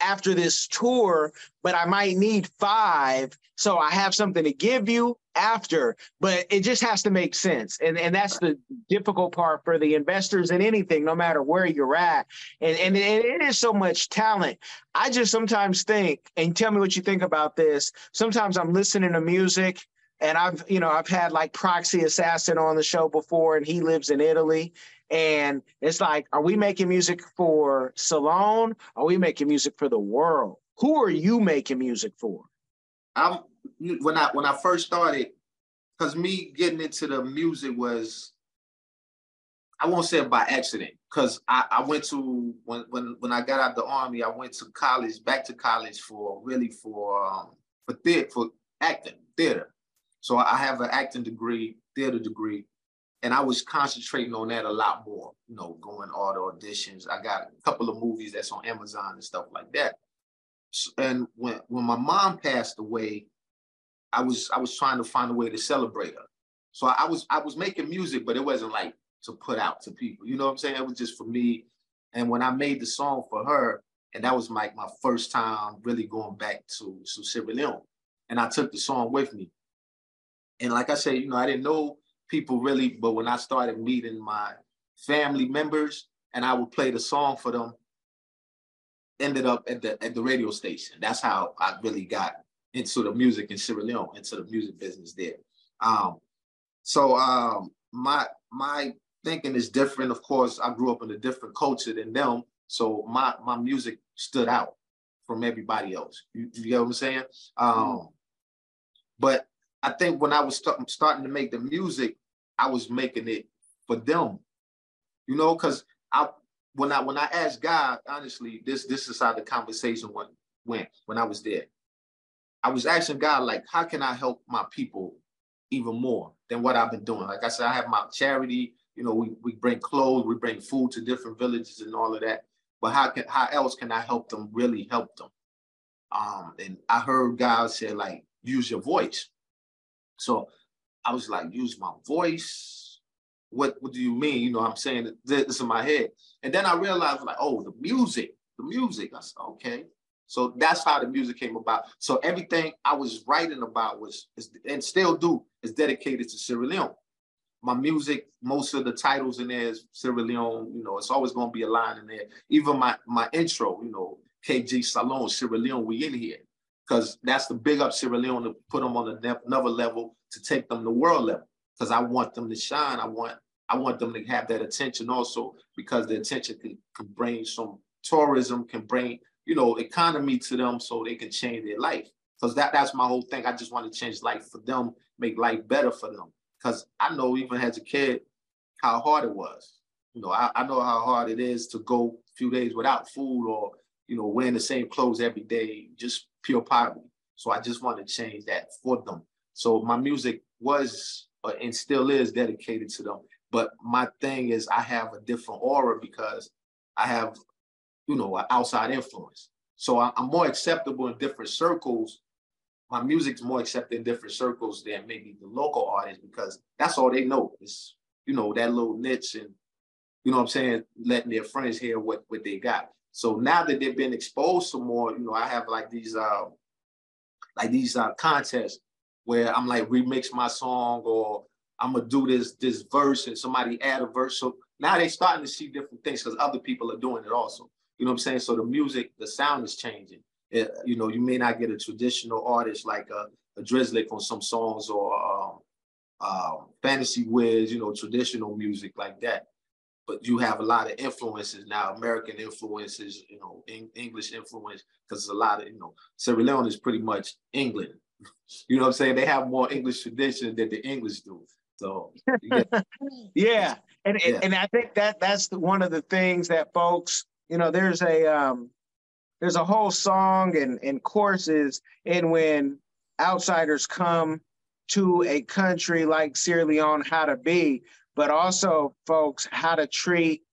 after this tour, but I might need five. So I have something to give you after, but it just has to make sense. And, and that's the difficult part for the investors in anything, no matter where you're at. And, and it is so much talent. I just sometimes think, and tell me what you think about this. Sometimes I'm listening to music and I've, you know, I've had like Proxy Assassin on the show before, and he lives in Italy. And it's like, are we making music for Salone? Are we making music for the world? Who are you making music for? I'm when I when I first started, because me getting into the music was I won't say it by accident, because I, I went to when when when I got out the army, I went to college, back to college for really for um, for theater for acting theater. So I have an acting degree, theater degree, and I was concentrating on that a lot more, you know, going all the auditions. I got a couple of movies that's on Amazon and stuff like that. And when when my mom passed away, I was I was trying to find a way to celebrate her. So I was I was making music, but it wasn't like to put out to people. You know what I'm saying? It was just for me. And when I made the song for her, and that was like my, my first time really going back to, to Sierra Leone. And I took the song with me. And like I said, you know, I didn't know people really, but when I started meeting my family members and I would play the song for them, ended up at the at the radio station. That's how I really got into the music in Sierra Leone, into the music business there. Um, so um, my my thinking is different. Of course, I grew up in a different culture than them, so my my music stood out from everybody else. You, you get what I'm saying? Um, but I think when I was st- starting to make the music, I was making it for them, you know, because I when I when I asked God, honestly, this this is how the conversation went went when I was there. I was asking God, like, how can I help my people even more than what I've been doing? Like I said, I have my charity, you know, we, we bring clothes, we bring food to different villages and all of that. But how can how else can I help them really help them? Um, and I heard God say, like, use your voice. So I was like, use my voice. What what do you mean? You know, I'm saying this in my head. And then I realized like, oh, the music, the music. I said, okay. So that's how the music came about. So everything I was writing about was, is, and still do, is dedicated to Sierra Leone. My music, most of the titles in there is Sierra Leone. You know, it's always going to be a line in there. Even my my intro, you know, KG Salone, Sierra Leone, we in here because that's the big up Sierra Leone to put them on another level to take them to world level. Because I want them to shine. I want I want them to have that attention also because the attention can, can bring some tourism, can bring you know economy to them so they can change their life. Because that that's my whole thing. I just want to change life for them, make life better for them. Because I know even as a kid how hard it was. You know, I, I know how hard it is to go a few days without food or you know wearing the same clothes every day, just pure poverty. So I just want to change that for them. So my music was uh, and still is dedicated to them. But my thing is, I have a different aura because I have, you know, outside influence. So I, am more acceptable in different circles. My music's more accepted in different circles than maybe the local artists because that's all they know is, you know, that little niche and, you know what I'm saying, letting their friends hear what, what they got. So now that they've been exposed to more, you know, I have like these uh like these uh contests where I'm like remix my song or I'm gonna do this this verse and somebody add a verse. So now they starting to see different things because other people are doing it also. You know what I'm saying? So the music, the sound is changing. It, you know, you may not get a traditional artist like a, a Drizilik on some songs or um, uh, Fantasy Wiz, you know, traditional music like that. But you have a lot of influences now, American influences, you know, English influence, because a lot of, you know, Sierra Leone is pretty much England. You know what I'm saying? They have more English tradition than the English do. So yeah, and yeah. and I think that that's the, one of the things that folks, you know, there's a um, there's a whole song and and courses in when outsiders come to a country like Sierra Leone, how to be, but also folks how to treat.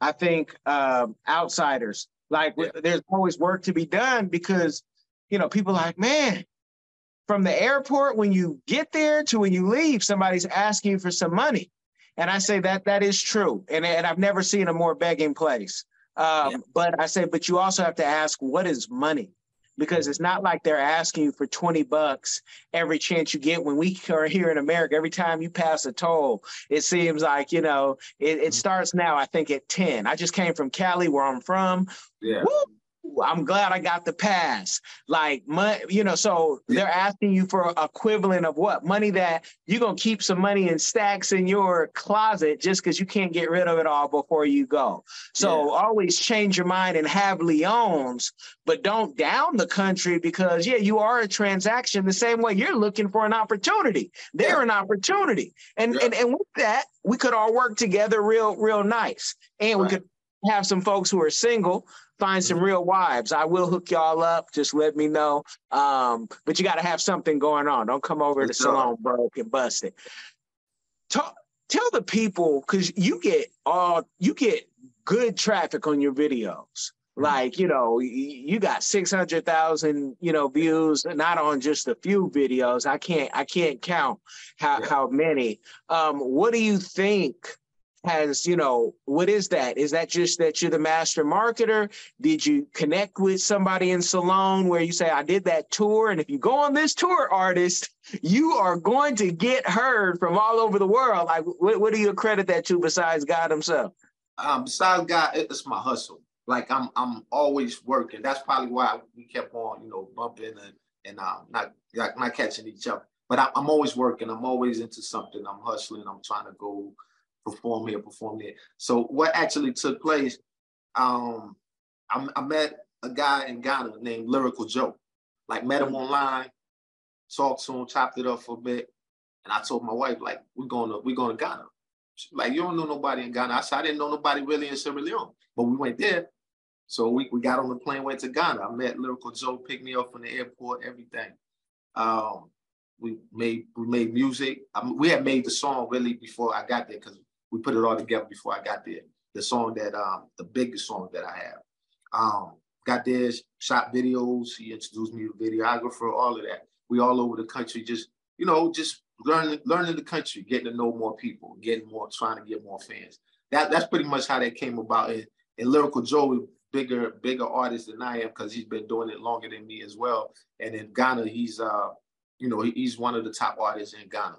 I think um, outsiders like yeah. there's always work to be done because you know people like man from the airport when you get there to when you leave, somebody's asking you for some money. And I say that that is true. And, and I've never seen a more begging place. Um, yeah. But I say, but you also have to ask, what is money? Because it's not like they're asking you for 20 bucks every chance you get. When we are here in America, every time you pass a toll, it seems like, you know, it, it mm-hmm. starts now, I think, at 10. I just came from Cali, where I'm from. Yeah. Woo! I'm glad I got the pass. Like, you know, so they're asking you for equivalent of what money that you're gonna keep some money in stacks in your closet just because you can't get rid of it all before you go. So yeah. always change your mind and have Leones, but don't down the country because yeah, you are a transaction the same way you're looking for an opportunity. They're yeah. an opportunity, and yeah. and and with that, we could all work together real real nice, and right. we could have some folks who are single find some real wives. I will hook y'all up. Just let me know. Um, but you got to have something going on. Don't come over to Salone broke and busted. Talk, tell the people because you get all you get good traffic on your videos. Mm-hmm. Like you know, you got six hundred thousand you know views, not on just a few videos. I can't I can't count how yeah. how many. Um, what do you think? Has you know what is that? Is that just that you're the master marketer? Did you connect with somebody in Salone where you say i did that tour and if you go on this tour artist you are going to get heard from all over the world. Like what, what do you accredit that to besides god himself? Um besides god it's my hustle. Like i'm i'm always working. That's probably why we kept on you know bumping and and um not not catching each other. But I, i'm always working. I'm always into something. I'm hustling. I'm trying to go perform here, perform there. So what actually took place, um, I, I met a guy in Ghana named Lyrical Joe. Like met him online, talked to him, chopped it up for a bit. And I told my wife, like, we're going to we're going to Ghana. like, you don't know nobody in Ghana. I said, I didn't know nobody really in Sierra Leone. But we went there. So we, we got on the plane, went to Ghana. I met Lyrical Joe, picked me up from the airport, everything. Um, we made we made music. I mean, we had made the song really before I got there because we put it all together before I got there. The song that um the biggest song that I have. Um got there, shot videos, he introduced me to videographer, all of that. We all over the country, just you know, just learning learning the country, getting to know more people, getting more, trying to get more fans. That that's pretty much how that came about. And, and Lyrical Joe is bigger bigger artist than I am because he's been doing it longer than me as well. And in Ghana, he's uh, you know, he's one of the top artists in Ghana.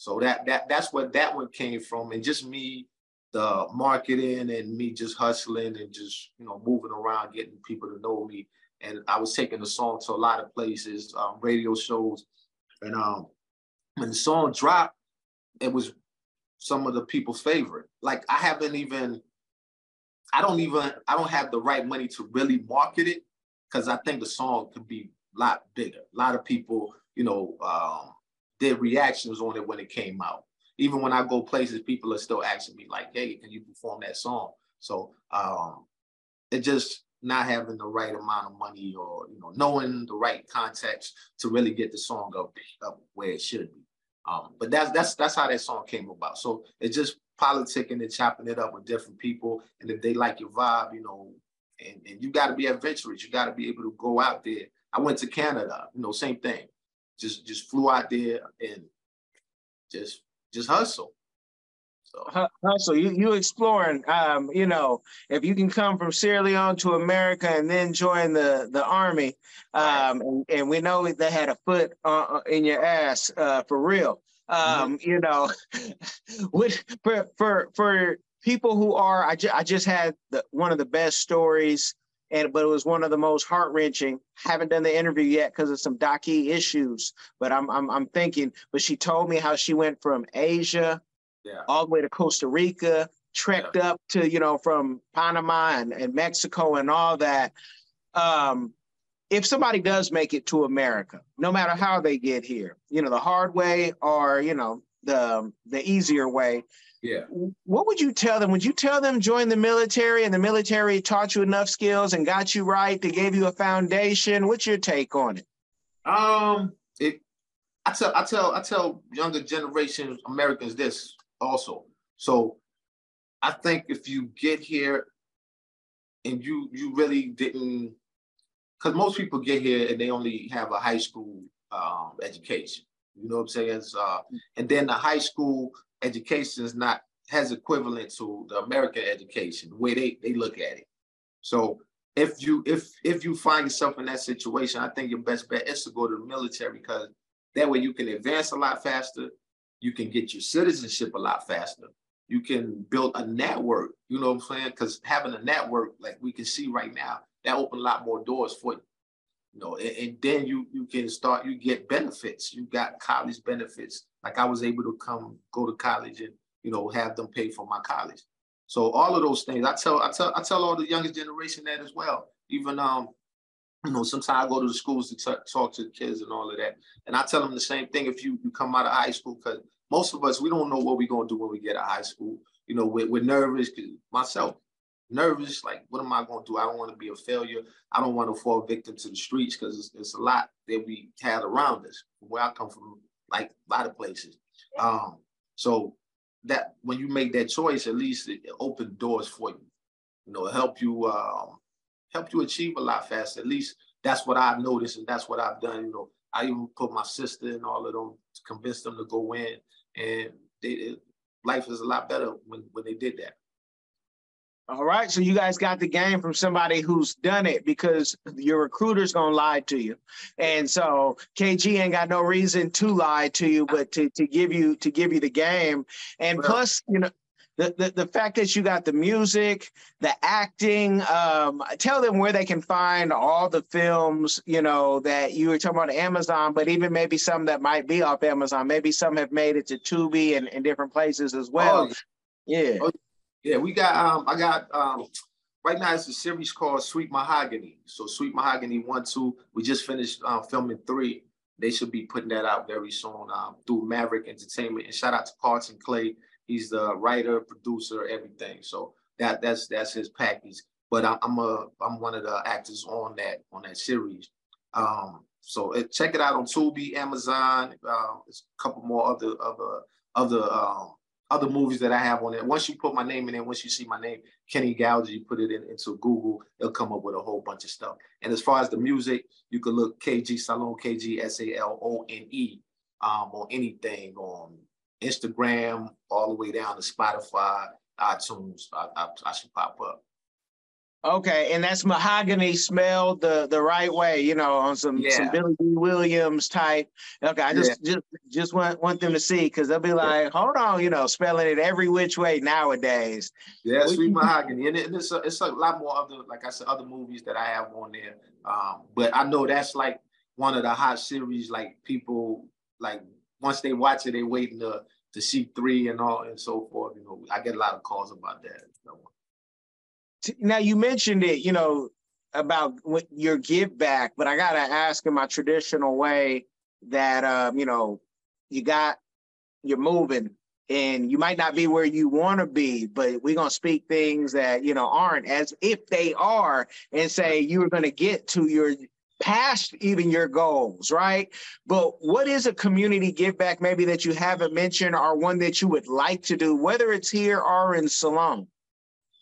So that that that's what that one came from, and just me, the marketing and me just hustling and just you know moving around, getting people to know me. And I was taking the song to a lot of places, um, radio shows, and um, when the song dropped, it was some of the people's favorite. Like I haven't even I don't even I don't have the right money to really market it because I think the song could be a lot bigger. A lot of people, you know, um, did reactions on it when it came out. Even when I go places, people are still asking me like, "Hey, can you perform that song?" So um, it just not having the right amount of money or you know knowing the right context to really get the song up up where it should be. Um, but that's that's that's how that song came about. So it's just politicking and chopping it up with different people. And if they like your vibe, you know, and, and you got to be adventurous. You got to be able to go out there. I went to Canada, you know, same thing. Just just flew out there and just just hustle. So hustle, you you exploring. Um, you know, if you can come from Sierra Leone to America and then join the the army, um, and, and we know they had a foot uh, in your ass uh, for real. Mm-hmm. Um, mm-hmm. you know, with, for for for people who are, I, ju- I just had the, one of the best stories, and but it was one of the most heart wrenching. Haven't done the interview yet because of some docky issues, but I'm I'm I'm thinking. But she told me how she went from Asia, yeah. all the way to Costa Rica, trekked yeah. up to you know from Panama and, and Mexico and all that. Um, if somebody does make it to America, no matter how they get here, you know, the hard way or you know the the easier way. Yeah. What would you tell them? Would you tell them join the military and the military taught you enough skills and got you right? They gave you a foundation. What's your take on it? Um, it. I tell I tell I tell younger generation Americans this also. So, I think if you get here and you you really didn't because most people get here and they only have a high school um, education. You know what I'm saying? Uh, and then the high school education is not has equivalent to the American education, the way they, they look at it. So if you if if you find yourself in that situation, I think your best bet is to go to the military because that way you can advance a lot faster. You can get your citizenship a lot faster. You can build a network. You know what I'm saying? Because having a network, like we can see right now, that open a lot more doors for you. You know, and, and, then you you can start, you get benefits. You got college benefits. Like I was able to come go to college and you know have them pay for my college. So all of those things, I tell I tell I tell all the youngest generation that as well. Even um, you know, sometimes I go to the schools to t- talk to the kids and all of that, and I tell them the same thing. If you you come out of high school, because most of us we don't know what we're gonna do when we get out of high school. You know, we're, we're nervous. Myself, nervous. Like, what am I going to do? I don't want to be a failure. I don't want to fall victim to the streets because it's, it's, a lot that we had around us. Where I come from, like a lot of places. Um, so that when you make that choice, at least it, it opened doors for you. You know, help you um, help you achieve a lot faster. At least that's what I've noticed, and that's what I've done. You know, I even put my sister and all of them to convince them to go in, and they, it, life is a lot better when when they did that. All right. So you guys got the game from somebody who's done it because your recruiter's gonna lie to you. And so KG ain't got no reason to lie to you, but to, to give you to give you the game. And well, plus, you know, the, the, the fact that you got the music, the acting, um, tell them where they can find all the films, you know, that you were talking about Amazon, but even maybe some that might be off Amazon. Maybe some have made it to Tubi and, and different places as well. Oh, yeah. Oh, yeah, we got um I got um right now it's a series called Sweet Mahogany. So Sweet Mahogany one, two. We just finished uh, filming three. They should be putting that out very soon um, through Maverick Entertainment. And shout out to Carlton Clay. He's the writer, producer, everything. So that that's that's his package. But I'm, I'm a I'm one of the actors on that on that series. Um, so it, check it out on Tubi, Amazon. Uh, there's a couple more other other other um, other movies that I have on it. Once you put my name in there, once you see my name, Kenny Gouger, you put it in, into Google, it'll come up with a whole bunch of stuff. And as far as the music, you can look KG Salone, KG S A L O N E, um, on anything on Instagram, all the way down to Spotify, iTunes. I, I, I should pop up. Okay, and that's mahogany smelled the the right way, you know, on some yeah. some Billy Dee Williams type. Okay, I just yeah. just just want want them to see because they'll be like, hold on, you know, spelling it every which way nowadays. Yeah, sweet mahogany, and, it, it's a, it's a lot more other, like I said, other movies that I have on there. Um, but I know that's like one of the hot series. Like people like once they watch it, they waiting to to see three and all and so forth. You know, I get a lot of calls about that. Now you mentioned it, you know, about your give back, but I gotta ask in my traditional way that um, you know, you got you're moving and you might not be where you want to be, but we're gonna speak things that you know aren't as if they are, and say you are gonna get to your past even your goals, right? But what is a community give back maybe that you haven't mentioned or one that you would like to do, whether it's here or in Salone?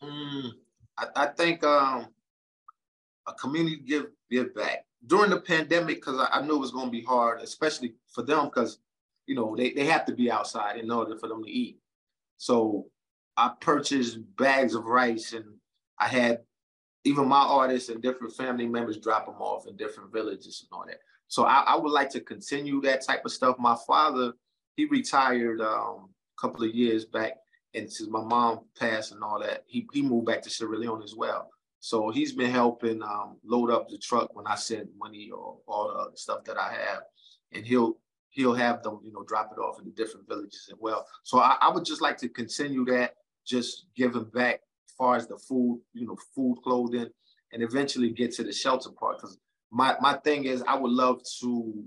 Mm, I, I, think um, a community give give back during the pandemic because I, I, knew it was going to be hard, especially for them because you know they, they have to be outside in order for them to eat. So I purchased bags of rice and I had even my artists and different family members drop them off in different villages and all that. So I, I would like to continue that type of stuff. My father, he retired um, a couple of years back, and since my mom passed and all that, he, he moved back to Sierra Leone as well. So he's been helping um, load up the truck when I send money or all the stuff that I have, and he'll he'll have them, you know, drop it off in the different villages as well. So I, I would just like to continue that, just giving back as far as the food, you know, food, clothing, and eventually get to the shelter part. Because my my thing is, I would love to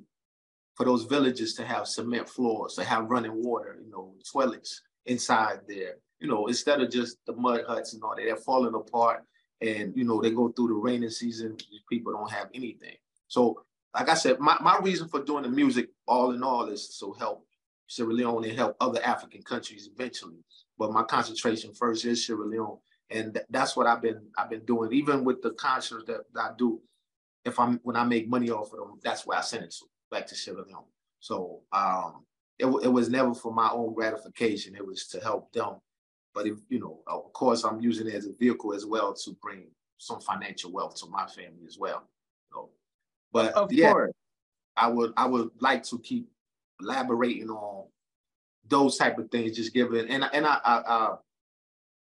for those villages to have cement floors, to have running water, you know, toilets inside there. You know, instead of just the mud huts and all that, they're falling apart. And you know, they go through the rainy season, people don't have anything. So, like I said, my, my reason for doing the music, all in all, is to help Sierra Leone and help other African countries eventually. But my concentration first is Sierra Leone and th- that's what I've been I've been doing. Even with the concerts that, that, I do, if I'm when I make money off of them, that's where I send it to back to Sierra Leone. So um, it, it was never for my own gratification. It was to help them. But if you know, of course, I'm using it as a vehicle as well to bring some financial wealth to my family as well. So, but of yeah, course. I would I would like to keep elaborating on those type of things, just giving and and I, I, I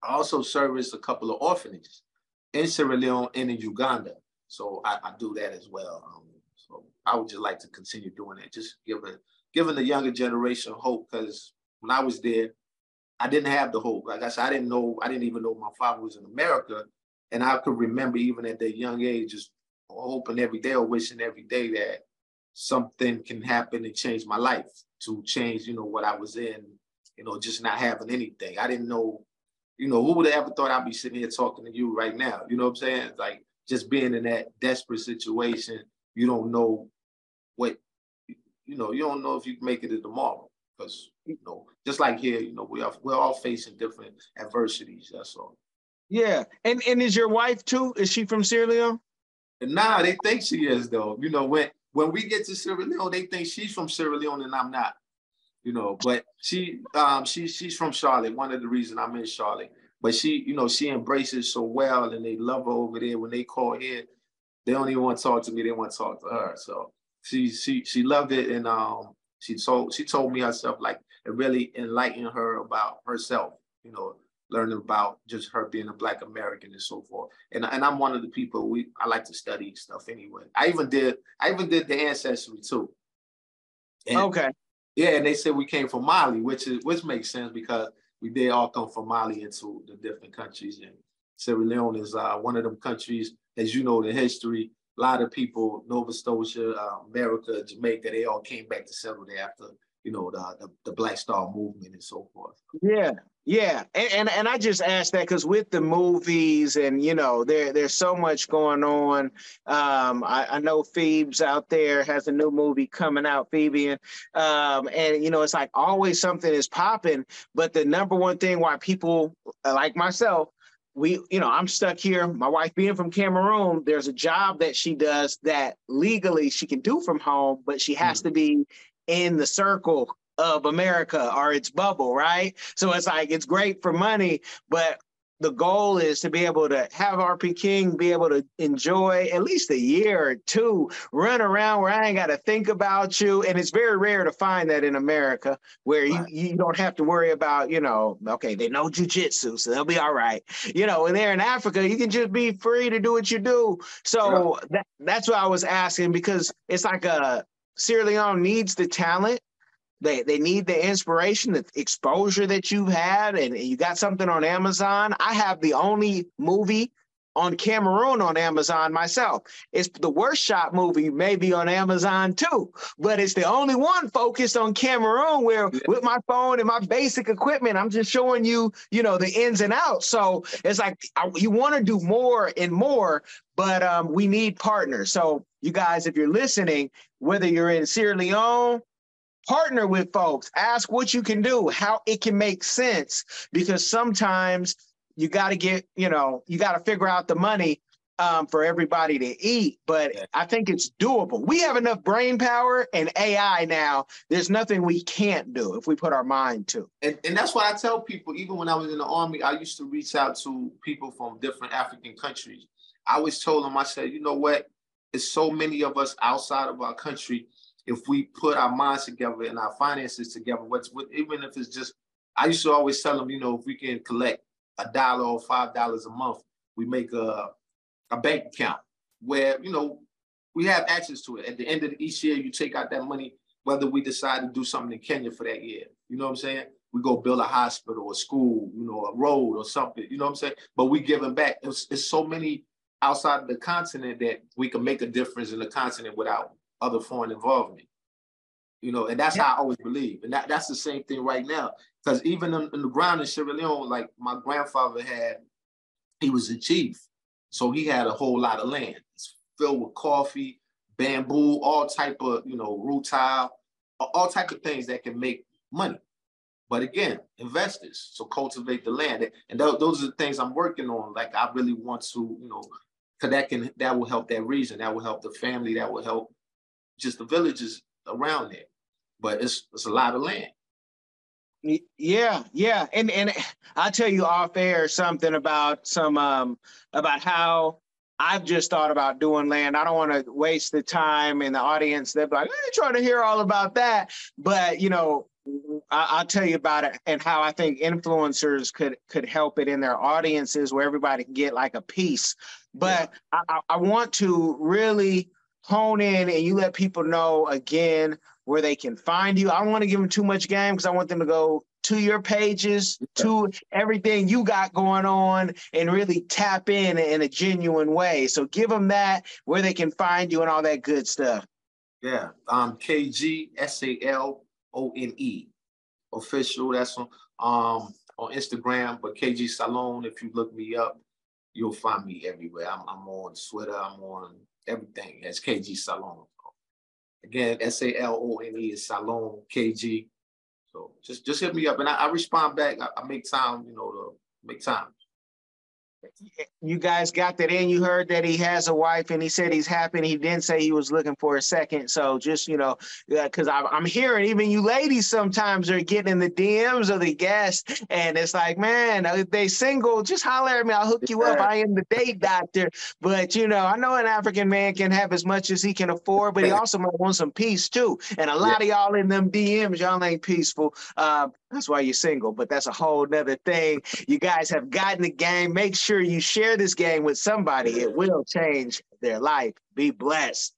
I also service a couple of orphanages in Sierra Leone and in Uganda. So I, I do that as well. Um, so I would just like to continue doing that, just giving giving the younger generation hope. Because when I was there, I didn't have the hope. Like I said, I didn't know. I didn't even know my father was in America, and I could remember even at that young age, just hoping every day or wishing every day that something can happen and change my life to change, you know, what I was in. You know, just not having anything. I didn't know you know, who would have ever thought I'd be sitting here talking to you right now? You know what I'm saying? Like just being in that desperate situation, you don't know what, you know, you don't know if you can make it to tomorrow. Because, you know, just like here, you know, we are we're all facing different adversities. That's all. Yeah. And and is your wife too? Is she from Sierra Leone? Nah, they think she is though. You know, when when we get to Sierra Leone, they think she's from Sierra Leone and I'm not you know. But she um she she's from Charlotte. One of the reasons I'm in Charlotte. But she, you know, she embraces so well and they love her over there. When they call here, they don't even want to talk to me, they want to talk to her. So she she she loved it and um she told she told me herself like it really enlightened her about herself, you know, learning about just her being a black American and so forth. And, and I'm one of the people we I like to study stuff anyway. I even did I even did the ancestry too. And, okay. Yeah, and they said we came from Mali, which is which makes sense because we did all come from Mali into the different countries. And Sierra Leone is uh, one of them countries, as you know, the history. A lot of people, Nova Scotia, uh, America, Jamaica, they all came back to settle there after you know, the, the, the Black Star movement and so forth. Yeah, yeah, and and, and I just asked that because with the movies and you know there there's so much going on. Um, I, I know Phoebe's out there has a new movie coming out, Phoebe, um, and you know it's like always something is popping. But the number one thing why people like myself we you know i'm stuck here my wife being from cameroon there's a job that she does that legally she can do from home but she has mm-hmm. to be in the circle of America or its bubble, right? So it's like it's great for money, but the goal is to be able to have RP King be able to enjoy at least a year or two, run around where I ain't got to think about you. And it's very rare to find that in America where you, you don't have to worry about, you know, okay, they know jujitsu, so they'll be all right. You know, and they're in Africa, you can just be free to do what you do. So yeah. that, that's what I was asking because it's like a Sierra Leone needs the talent they they need the inspiration, the exposure that you've had, and you got something on Amazon. I have the only movie on Cameroon on Amazon myself. It's the worst shot movie, maybe on Amazon too, but it's the only one focused on Cameroon where yeah. with my phone and my basic equipment, I'm just showing you, you know, the ins and outs. So it's like I, you want to do more and more, but um, we need partners. So you guys, if you're listening, whether you're in Sierra Leone, partner with folks. Ask what you can do how it can make sense. Because sometimes you got to get you know you got to figure out the money um, for everybody to eat. But i think it's doable. We have enough brain power and ai now. There's nothing we can't do if we put our mind to. And, and that's why i tell people. Even when i was in the army i used to reach out to people from different african countries. I always told them i said you know what? There's so many of us outside of our country if we put our minds together and our finances together, what's even if it's just, I used to always tell them, you know, if we can collect a dollar or five dollars a month, we make a a bank account where you know we have access to it. At the end of each year, you take out that money, whether we decide to do something in Kenya for that year. You know what I'm saying? We go build a hospital, a school, you know, a road or something. You know what I'm saying? But we give them back. It's, it's so many outside of the continent that we can make a difference in the continent without other foreign involvement. You know, and that's yeah. how I always believe. And that, that's the same thing right now. Because even in, in, the ground in Sierra Leone, like my grandfather had, he was a chief. So he had a whole lot of land. It's filled with coffee, bamboo, all type of, you know, rutile, all type of things that can make money. But again, investors, so cultivate the land. And th- those are the things I'm working on. Like I really want to, you know, because that can that will help that region, that will help the family, that will help just the villages around there. But it's it's a lot of land. Yeah, yeah, and and I'll tell you off air something about some um about how I've just thought about doing land. I don't want to waste the time in the audience. They're like, I'm trying to hear all about that," but you know, I, will tell you about it and how I think influencers could could help it in their audiences where everybody can get like a piece. But yeah. I, I want to really hone in and you let people know again where they can find you. I don't want to give them too much game because I want them to go to your pages, to everything you got going on, and really tap in in a genuine way. So give them that where they can find you and all that good stuff. Yeah, um, KG S A L O N E official. That's on um on Instagram, but KG Salone. If you look me up, you'll find me everywhere. I'm, I'm on Twitter. I'm on everything as KG Salone. Again, S A L O N E is Salone KG. So just just hit me up and I, I respond back. I, I, make time, you know, to make time you guys got that in. You heard that he has a wife, and he said he's happy. And he didn't say he was looking for a second. So just you know, because I'm hearing even you ladies sometimes are getting in the DMs of the guests, and it's like, man, if they single, just holler at me. I'll hook you up. I am the date doctor. But you know, I know an African man can have as much as he can afford, but he also might want some peace too. And a lot yeah. of y'all in them DMs, y'all ain't peaceful. Uh, that's why you're single, but that's a whole nother thing. You guys have gotten the game. Make sure you share this game with somebody. It will change their life. Be blessed.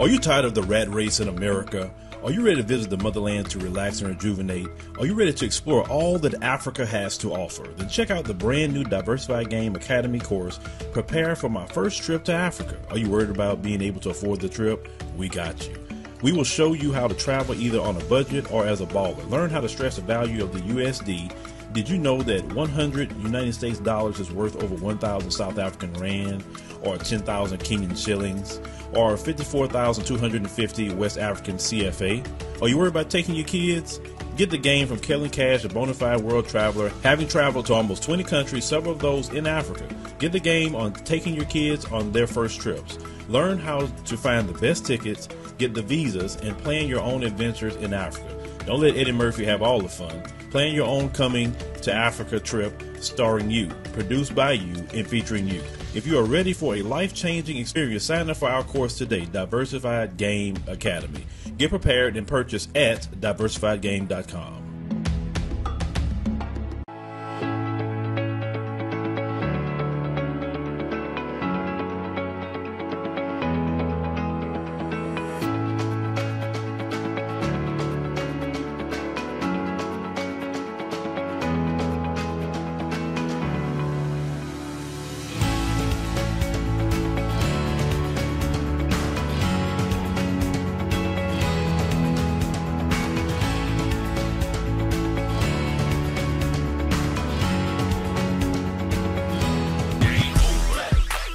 Are you tired of the rat race in America? Are you ready to visit the motherland to relax and rejuvenate? Are you ready to explore all that Africa has to offer? Then check out the brand new Diversified Game Academy course, Prepare for My First Trip to Africa. Are you worried about being able to afford the trip? We got you. We will show you how to travel either on a budget or as a baller. Learn how to stress the value of the USD. Did you know that 100 United States dollars is worth over 1,000 South African rand or 10,000 Kenyan shillings or 54,250 West African CFA? Are you worried about taking your kids? Get the game from Kellen Cash, a bona fide world traveler, having traveled to almost 20 countries, several of those in Africa. Get the game on taking your kids on their first trips. Learn how to find the best tickets get the visas, and plan your own adventures in Africa. Don't let Eddie Murphy have all the fun. Plan your own coming to Africa trip starring you, produced by you, and featuring you. If you are ready for a life changing experience, sign up for our course today, Diversified Game Academy. Get prepared and purchase at diversifiedgame.com.